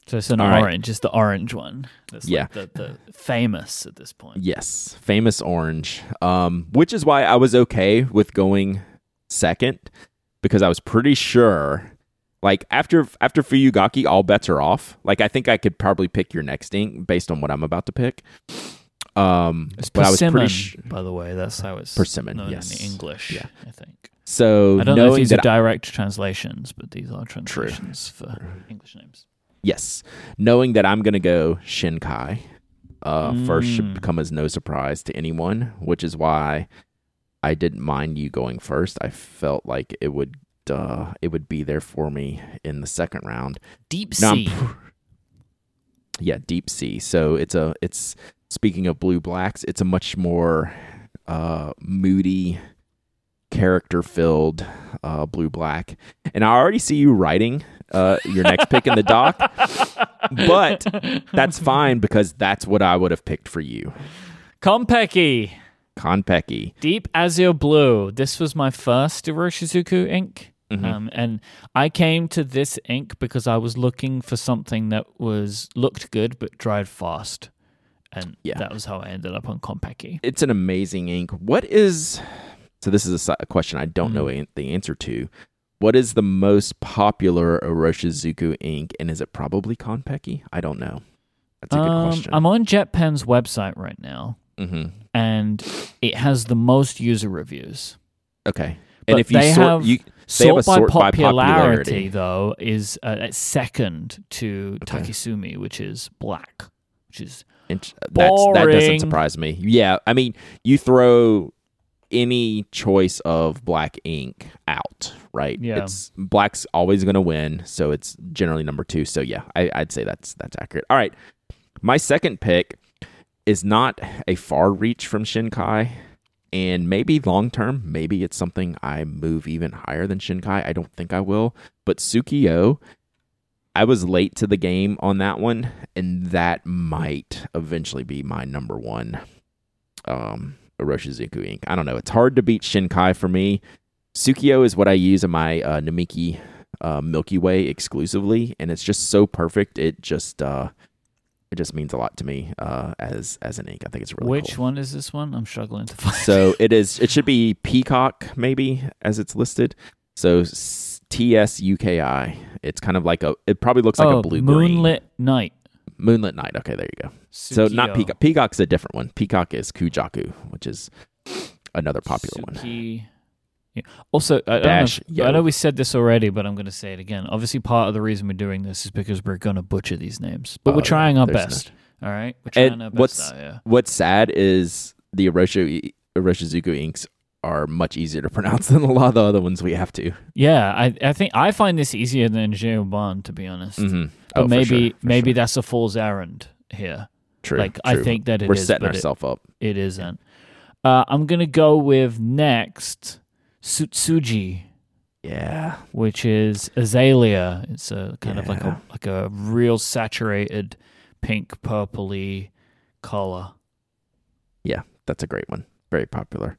So it's an All right. orange. It's the orange one. That's Yeah. like the, the famous at this point. Yes, famous orange. Um, which is why I was okay with going second because I was pretty sure. Like after after Fuyugaki, all bets are off. Like I think I could probably pick your next ink based on what I'm about to pick. Um, It's but I was persimmon, pretty sh- by the way. That's how it's Persimmon, known yes. in English. Yeah. I think. so I don't know if these are that direct translations, but these are translations for English names. Yes. Knowing that I'm going to go Shinkai uh, first should Mm. come as no surprise to anyone, which is why I didn't mind you going first. I felt like it would uh, it would be there for me in the second round. Deep Now, sea. pr- yeah, deep sea. So it's a it's speaking of blue blacks, it's a much more uh, moody, character filled uh, blue black. And I already see you writing uh, your next pick in the doc, but that's fine because that's what I would have picked for you, Konpeki. Konpeki. Deep Azure Blue. This was my first Iroshizuku ink. Mhm. Um, and I came to this ink because I was looking for something that was looked good but dried fast. And Yeah. that was how I ended up on Konpeki. It's an amazing ink. What is so? This is a, a question I don't know Mhm. an- the answer to. What is the most popular Oroshizuku ink, and is it probably Konpeki? I don't know. That's a good Um, question. I'm on JetPen's website right now, hmm and it has the most user reviews. Okay. But and if you they sort, have- you Sort by sort by popularity, popularity. though, is uh, second to Takesumi, which is black, which is That's, that doesn't surprise me. Yeah, I mean, you throw any choice of black ink out, right? Yeah. It's black's always going to win, so it's generally number two. So yeah, I, I'd say that's that's accurate. All right, my second pick is not a far reach from Shinkai, and maybe long term, maybe it's something I move even higher than Shinkai. I don't think I will, but Tsukiyo. I was late to the game on that one, and that might eventually be my number one um, Oroshizuku ink. I don't know. It's hard to beat Shinkai for me. Tsukiyo is what I use in my uh, Namiki uh, Milky Way exclusively, and it's just so perfect. It just uh, it just means a lot to me uh, as as an ink. I think it's really which cool. one is this one? I'm struggling to find. So it is. It should be Peacock, maybe as it's listed. So T S U K I. It's kind of like a. It probably looks like oh, a blue green moonlit night. moonlit night. Okay, there you go. So not Peacock. Peacock's a different one. Peacock is Kujaku, which is another popular one. Suki- Yeah. Also, I, I, know if- I know we said this already, but I'm going to say it again. Obviously, part of the reason we're doing this is because we're going to butcher these names, but Oh, we're trying our there's no- best. All right, we're trying And our best what's- out here. What's sad is the Orosho Oroshizuku inks are much easier to pronounce than a lot of the other ones we have to. Yeah, I I think I find this easier than Jeoban, to be honest. Mm-hmm. But maybe maybe that's a fool's errand here. true. like, I think that it we're is, setting ourselves up. It isn't. Uh, I'm gonna go with next Tsutsuji, Yeah, which is azalea. It's a kind of like a like a real saturated pink purpley color. yeah, that's a great one. Very popular.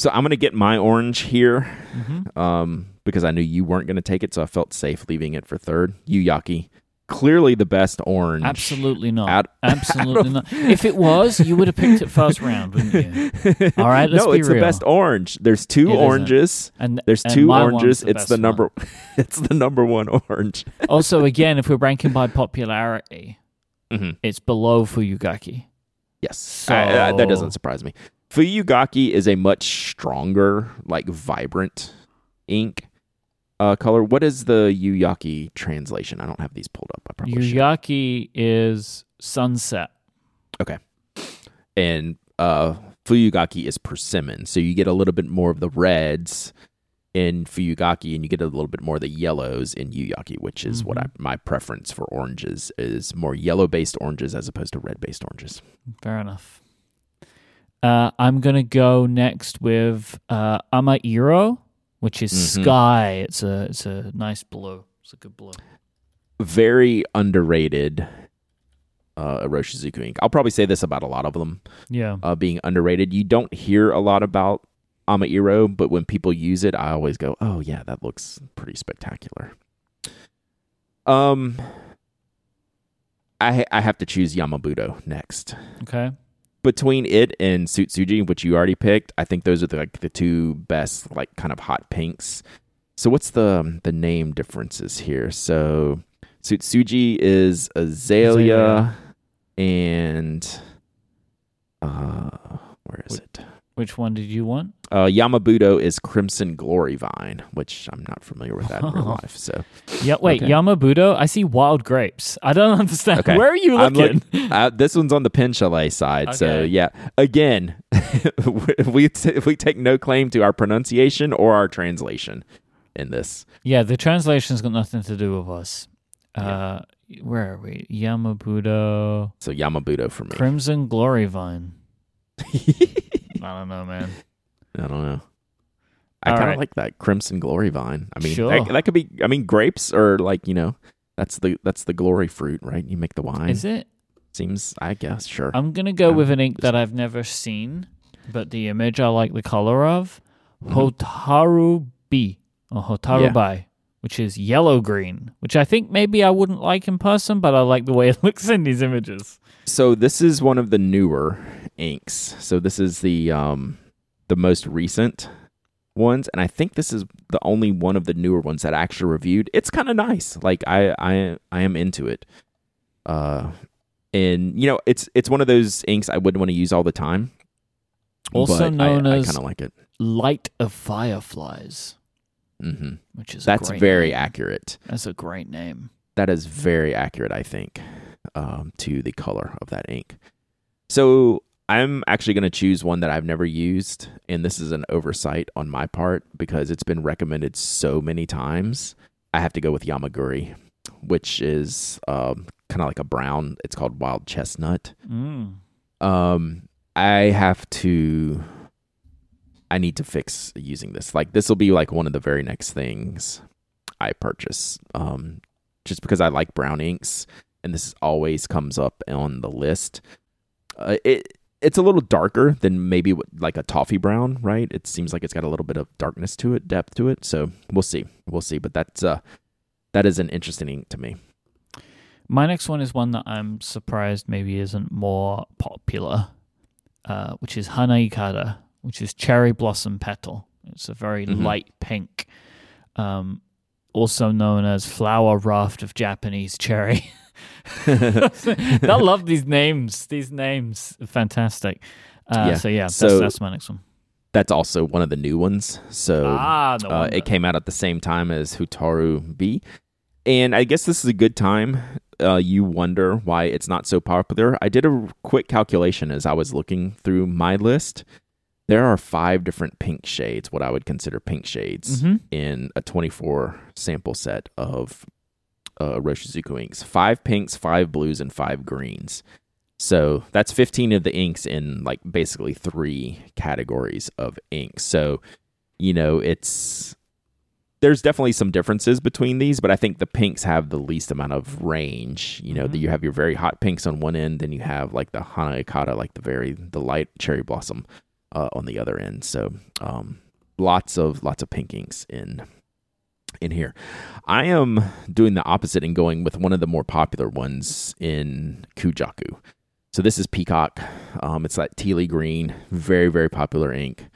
So I'm gonna get my orange here. Mm-hmm. um, because I knew you weren't going to take it, so I felt safe leaving it for third. You, Yaki. clearly the best orange. Absolutely not. Out- Absolutely not. If it was, you would have picked it first round, wouldn't you? All right, let's no, be it's the best orange. There's two It oranges. And There's and two oranges. the It's the number. one. it's the number one orange. Also, again, if we're ranking by popularity, Mhm. it's below Fuyugaki. Yes, I- I- that doesn't surprise me. Fuyugaki is a much stronger, like vibrant ink uh, color. What is the Yuyaki translation? I don't have these pulled up. I probably should. Yuyaki is sunset. Okay. And uh, Fuyugaki is persimmon. So you get a little bit more of the reds in Fuyugaki, and you get a little bit more of the yellows in Yuyaki, which is what I, Mm-hmm. my preference for oranges is more yellow based oranges as opposed to red based oranges. Fair enough. Uh, I'm gonna go next with uh, Amairo, which is Mhm. sky. It's a it's a nice blue. It's a good blue. Very underrated. Uh, ink. I'll probably say this about a lot of them Yeah. uh, being underrated. You don't hear a lot about Amairo, but when people use it, I always go, "Oh yeah, that looks pretty spectacular." Um, I I have to choose Yamabudo next. Okay. Between it and Tsutsuji, which you already picked, I think those are the, like the two best, like kind of hot pinks. So what's the the name differences here? So Tsutsuji is Azalea, Azalea. and uh, where is it? Which one did you want? Uh, Yamabudo is Crimson Glory Vine, which I'm not familiar with that in real Oh. life. So Yeah. Wait. Okay. Yamabudo. I see wild grapes. I don't understand. Okay. Where are you looking? uh, this one's on the Pen Chalet side. So yeah, again, we t- we take no claim to our pronunciation or our translation in this. yeah. The translation's got nothing to do with us. Yeah. Uh, where are we? Yamabudo. So Yamabudo for me. Crimson Glory Vine. I don't know, man. I don't know. I kind of right. like that Crimson Glory Vine. I mean, Sure. that, that could be. I mean, grapes are like you know, that's the that's the glory fruit, right? You make the wine. Is it? Seems, I guess, sure. I'm gonna go Um, with an ink that I've never seen, but the image I like the color of. Mhm. Hotaru B or Hotaru Yeah. Bai, which is yellow green, which I think maybe I wouldn't like in person, but I like the way it looks in these images. So this is one of the newer inks. So this is the um the most recent ones, and I think this is the only one of the newer ones that I actually reviewed. It's kind of nice. Like I I I am into it. Uh, and you know it's it's one of those inks I wouldn't want to use all the time. Also known I, as- I kind of like it. Light of Fireflies. Mm-hmm. which is That's very name. accurate. That's a great name. That is very accurate, I think, um, to the color of that ink. So I'm actually going to choose one that I've never used, and this is an oversight on my part because it's been recommended so many times. I have to go with Yamaguri, which is um, kind of like a brown. It's called wild chestnut. Mm. Um, I have to. I need to fix using this. Like this will be like one of the very next things I purchase. Um, just because I like brown inks, and this always comes up on the list. Uh, it it's a little darker than maybe like a toffee brown, right? It seems like it's got a little bit of darkness to it, depth to it. So we'll see, we'll see. But that's uh, that is an interesting ink to me. My next one is one that I'm surprised maybe isn't more popular, uh, which is Hana Ikada, which is cherry blossom petal. It's a very Mhm. light pink, um, also known as flower raft of Japanese cherry. I love these names. These names, fantastic. Uh, Yeah. So yeah, that's, So- that's my next one. That's also one of the new ones. So ah, no Uh, it came out at the same time as Hotaru-bi. And I guess this is a good time. Uh, you wonder why it's not so popular. I did a quick calculation as I was looking through my list. There are five different pink shades, what I would consider pink shades, Mhm. in a 24 sample set of uh, Roshizuku inks. Five pinks, five blues, and five greens. So that's 15 of the inks in like basically three categories of inks. So, you know, it's there's definitely some differences between these, but I think the pinks have the least amount of range. You know, Mhm. that you have your very hot pinks on one end, then you have like the Hana Ikada, like the very the light cherry blossom uh, on the other end. So, um, lots of lots of pink inks in in here. I am doing the opposite and going with one of the more popular ones in Kujaku. So this is Peacock. Um, it's like tealy green, very very popular ink.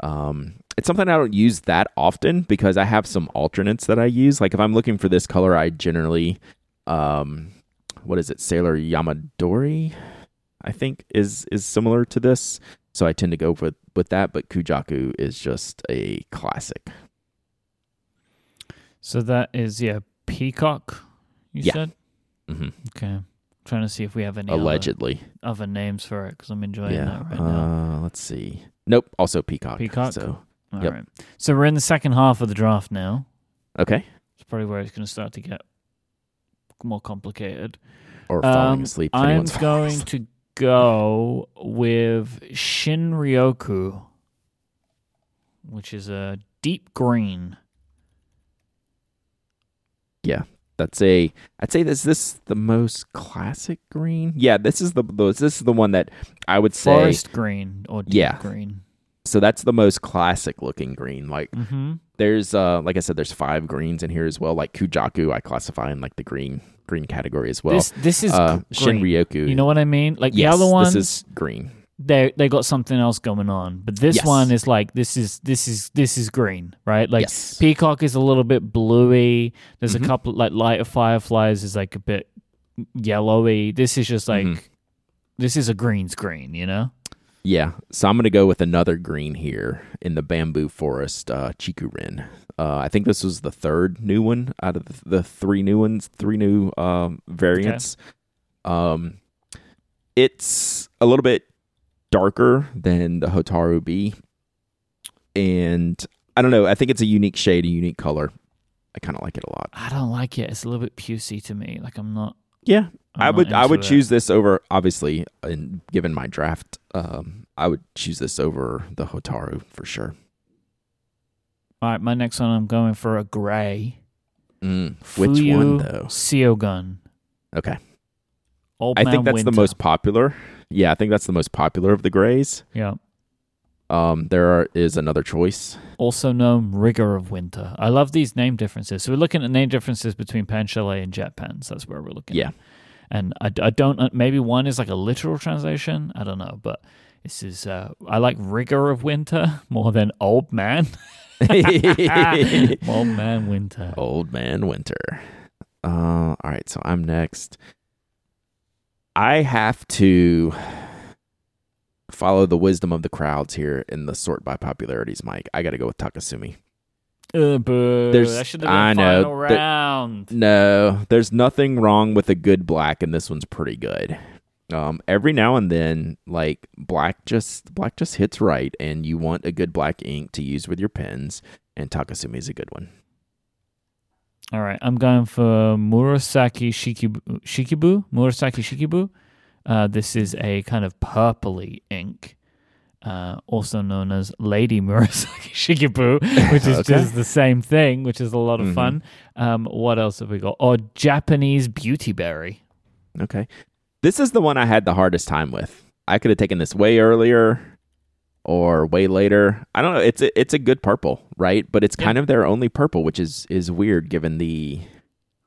Um, it's something I don't use that often because I have some alternates that I use. Like if I'm looking for this color, I generally, um, what is it, Sailor Yamadori, I think is is similar to this. So I tend to go with with that. But Kujaku is just a classic. So that is yeah, peacock. You Yeah. said hmm okay. trying to see if we have any Allegedly, other, names for it because I'm enjoying yeah. that right now. uh, let's see. Nope. Also Peacock. Peacock? So All yep. right. So we're in the second half of the draft now. okay. It's probably where it's going to start to get more complicated. Or falling Um, asleep. I'm going asleep. to go with Shinryoku, which is a deep green. Yeah, that's a. I'd say this this the most classic green. Yeah, this is the, this is the one that I would say. Forest green or deep Yeah. green. So that's the most classic looking green. Like Mm-hmm. there's uh like I said, there's five greens in here as well. Like Kujaku, I classify in like the green green category as well. this this is uh, green. Shinryoku. You know what I mean? Like yes, the other ones, this is green. They they got something else going on, but this Yes. one is like this is this is this is green, right? Like yes. Peacock is a little bit bluey. There's Mhm. a couple like lighter fireflies is like a bit yellowy. This is just like Mhm. this is a green screen, you know? Yeah, so I'm gonna go with another green here in the bamboo forest, uh, Chikurin. Uh, I think this was the third new one out of the, the three new ones, three new um, variants. Um, it's a little bit darker than the Hotaru-bi, and I don't know. I think it's a unique shade, a unique color. I kind of like it a lot. I don't like it. It's a little bit pucey to me. Like I'm not. Yeah, I'm I would I would choose this over obviously and given my draft um I would choose this over the Hotaru for sure. All right, my next one. I'm going for a gray. Mm, which Fuyu one though? Seogun. Okay. Old I think that's the most popular. Yeah, I think that's the most popular of the grays. Yeah. Um there are, is another choice. Also known Rigor of Winter. I love these name differences. So we're looking at name differences between Pen Chalet and JetPens. That's where we're looking. Yeah. At. And I, I don't. uh, Maybe one is like a literal translation. I don't know, but this is. Uh, I like Rigor of Winter more than Old Man. Old Man Winter. Old Man Winter. Uh, all right, so I'm next. I have to follow the wisdom of the crowds here in the sort by popularities, Myke. I got to go with Takesumi. Uh, boo. There's- that should have been I know, final there- round. No, there's nothing wrong with a good black, and this one's pretty good. Um, every now and then, like black just black just hits right, and you want a good black ink to use with your pens, and Takesumi is a good one. All right, I'm going for Murasaki Shikibu. Shikibu? Murasaki Shikibu. Uh, this is a kind of purpley ink, uh, also known as Lady Murasaki Shikibu, which is Okay. just the same thing, which is a lot of Mhm. fun. Um, what else have we got? Or Japanese Beauty Berry. Okay, this is the one I had the hardest time with. I could have taken this way earlier or way later. I don't know. It's a, it's a good purple, right? But it's Yeah. kind of their only purple, which is is weird given the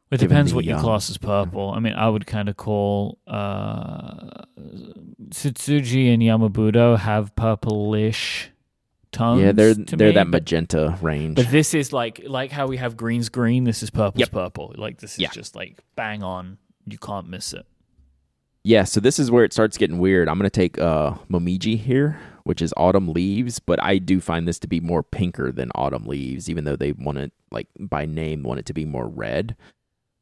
It Given depends the, what you um, class as purple. I mean, I would kind of call uh, Tsutsuji and Yamabudo have purplish tones. yeah they're they're me, that but- magenta range. But this is like like how we have greens green. This is purple's Yep. purple. Like this is Yeah. just like bang on. You can't miss it. Yeah, so this is where it starts getting weird. I'm going to take uh, Momiji here, which is autumn leaves, but I do find this to be more pinker than autumn leaves, even though they want it, like by name, want it to be more red.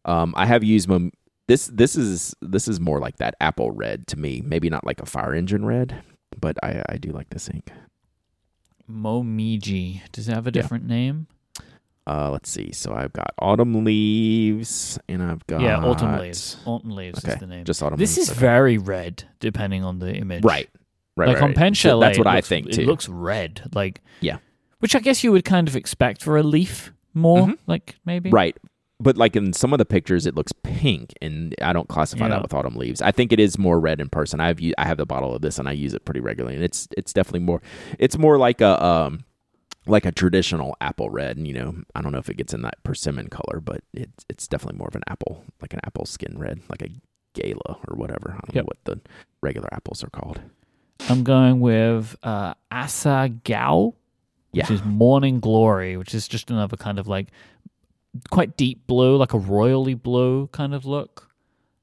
Um, I have used Mom- this. This is this is more like that apple red to me. Maybe not like a fire engine red, but I I do like this ink. Momiji. Does it have a Yeah. different name? Uh, let's see. So I've got autumn leaves, and I've got yeah, autumn leaves. Autumn leaves Okay, is the name. Just autumn. This leaves. is okay. very red, depending on the image. right. Right, like right, on right. So that's what it I think too. It looks red, like Yeah. which I guess you would kind of expect for a leaf more, Mhm. like maybe. Right. But like in some of the pictures, it looks pink, and I don't classify Yeah. that with autumn leaves. I think it is more red in person. I've I have the bottle of this, and I use it pretty regularly, and it's it's definitely more. It's more like a um like a traditional apple red. And you know, I don't know if it gets in that persimmon color, but it's it's definitely more of an apple, like an apple skin red, like a gala or whatever. I don't Yep. know what the regular apples are called. I'm going with uh, Asa Gao, which Yeah. is Morning Glory, which is just another kind of like quite deep blue, like a royally blue kind of look.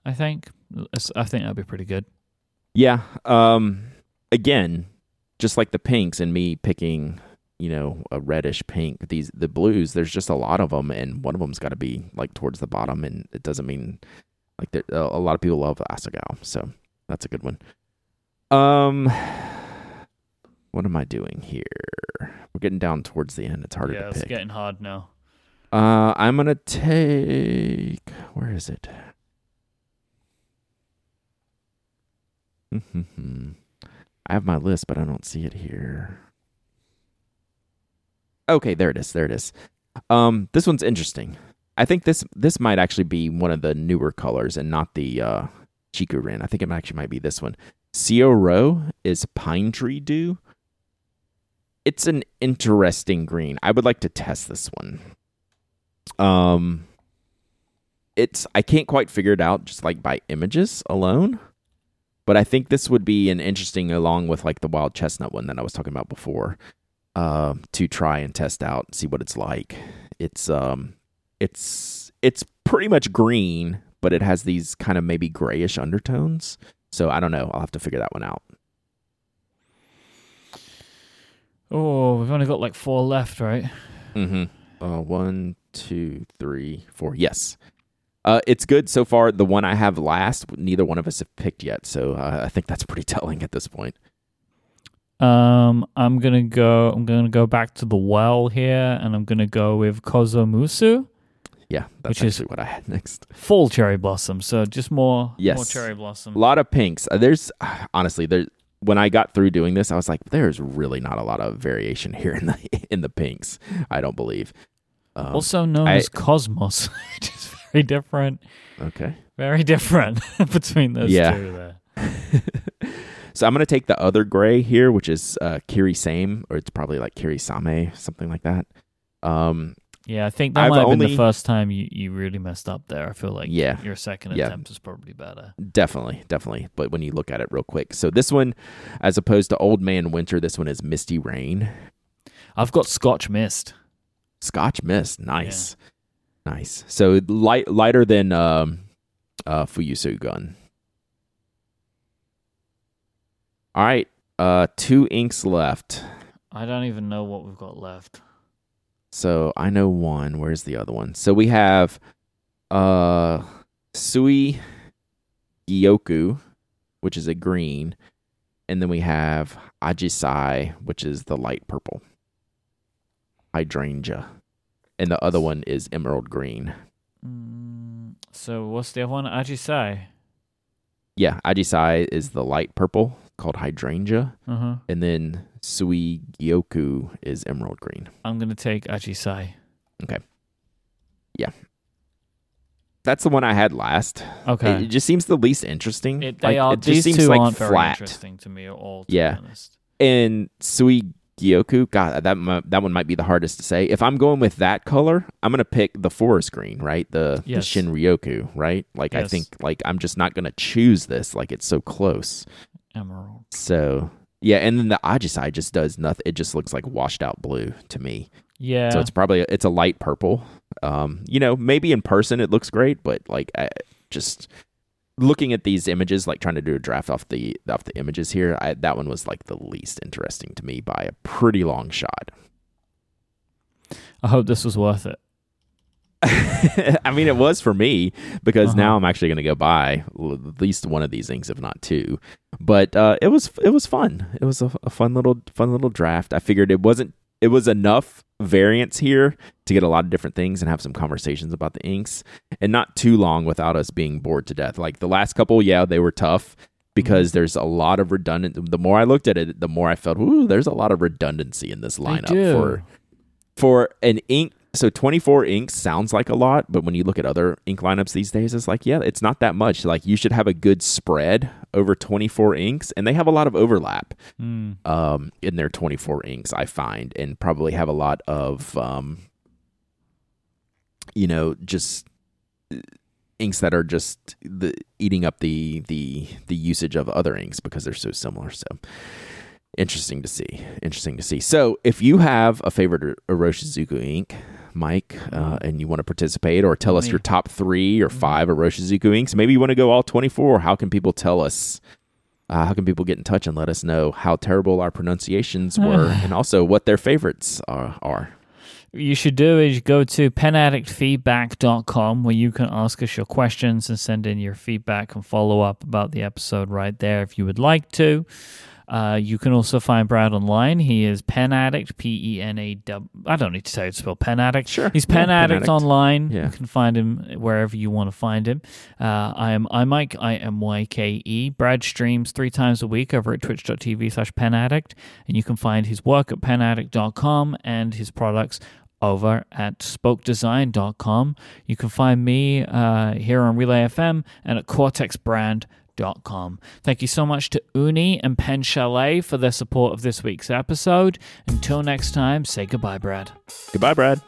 I think. I think that'd be pretty good. Yeah. Um. Again, just like the pinks and me picking, you know, a reddish pink. These the blues. There's just a lot of them, and one of them's got to be like towards the bottom, and it doesn't mean like there, a a lot of people love Asagao, so that's a good one. Um. What am I doing here? We're getting down towards the end. It's harder yeah, to it's getting hard now. Uh, I'm gonna take. Where is it? I have my list, but I don't see it here. Okay, there it is. There it is. Um, this one's interesting. I think this this might actually be one of the newer colors and not the uh, Chikurin. I think it actually might be this one. Seo Ro is Pine Tree Dew. It's an interesting green. I would like to test this one. Um, it's I can't quite figure it out just like by images alone, but I think this would be an interesting along with like the wild chestnut one that I was talking about before. Uh, to try and test out, see what it's like. It's um, it's it's pretty much green, but it has these kind of maybe grayish undertones. So I don't know. I'll have to figure that one out. Oh, we've only got like four left, right? Mm-hmm. Uh, one, two, three, four. Yes. Uh, it's good so far. The one I have last, neither one of us have picked yet, so uh, I think that's pretty telling at this point. Um, I'm gonna go. I'm gonna go back to the well here, and I'm gonna go with Kosumosu, Yeah, that's Which is- what I had next. full cherry blossom. So just more, more cherry blossom. A lot of pinks. Uh, there's honestly there. When I got through doing this, I was like, "There's really not a lot of variation here in the in the pinks." I don't believe. Um, also known I- as Cosmos, which is very different. okay. Very different between those Yeah. two there. so I'm gonna take the other gray here, which is uh, Kiri Same, or it's probably like Kiri Same, something like that. Um, Yeah, I think that I've might have been the first time you, you really messed up there. I feel like Yeah. your second Yeah. attempt was probably better. Definitely, definitely. But when you look at it real quick, so this one, as opposed to Old Man Winter, this one is Misty Rain, I've got Scotch Mist. Scotch Mist. Nice, nice. So light, lighter than um, uh, Fuyusu Gun. All right, uh, two inks left. I don't even know what we've got left. So I know one. Where's the other one? So we have uh Sui Gyoku, which is a green, and then we have Ajisai, which is the light purple. Hydrangea. And the other one is emerald green. Mm, so what's the other one? Ajisai. Yeah, Ajisai is the light purple called hydrangea, Uh huh. and then Sui Gyoku is emerald green. I'm gonna take Ajisai. Okay. Yeah. That's the one I had last. Okay. It just seems the least interesting. It, they Like, are. it just these seems two like flat. interesting to me at all. To Yeah. Be honest. And Sui Gyoku, God, that that one might be the hardest to say. If I'm going with that color, I'm gonna pick the forest green, right? The Yes. the Shin Ryoku, right? Like I think, like I'm just not gonna choose this. Like it's so close. Emerald. So yeah, and then the Ajisai just does nothing. It just looks like washed out blue to me. Yeah. So it's probably it's a light purple. Um, you know, maybe in person it looks great, but like I, just looking at these images, like trying to do a draft off the off the images here, I, that one was like the least interesting to me by a pretty long shot. I hope this was worth it. I mean, it was for me because Uh-huh. now I'm actually going to go buy at least one of these things, if not two. But uh, it was it was fun. It was a, a fun little fun little draft. I figured it wasn't it was enough variance here to get a lot of different things and have some conversations about the inks, and not too long without us being bored to death. Like the last couple, yeah, they were tough because there's a lot of redundant. The more I looked at it, the more I felt, ooh, there's a lot of redundancy in this lineup for for an ink so 24 inks sounds like a lot but when you look at other ink lineups these days it's like yeah it's not that much. Like you should have a good spread over 24 inks and they have a lot of overlap Mm. um, in their 24 inks i find and probably have a lot of um, you know just uh, inks that are just the eating up the the the usage of other inks because they're so similar. So interesting to see. Interesting to see. So if you have a favorite Iroshizuku ink Myke, uh, and you want to participate or tell us your top three or five Iroshizuku inks, maybe you want to go all 24. How can people tell us? Uh, how can people get in touch and let us know how terrible our pronunciations were and also what their favorites are? are? you should do is go to penaddictfeedback.com where you can ask us your questions and send in your feedback and follow up about the episode right there if you would like to. Uh, you can also find Brad online. He is Pen Addict, P E N A W. I don't need to tell you to spell Pen Addict. Sure. He's Yeah, Pen Pen Addict Addict. online. Yeah. You can find him wherever you want to find him. Uh, I am I Myke. I am Y K E. Brad streams three times a week over at twitch.tv slash Pen Addict, and you can find his work at penaddict.com and his products over at spokedesign.com. You can find me uh, here on Relay FM and at cortexbrand.com. Thank you so much to Ooni and Pen Chalet for their support of this week's episode. Until next time, say goodbye, Brad. Goodbye, Brad.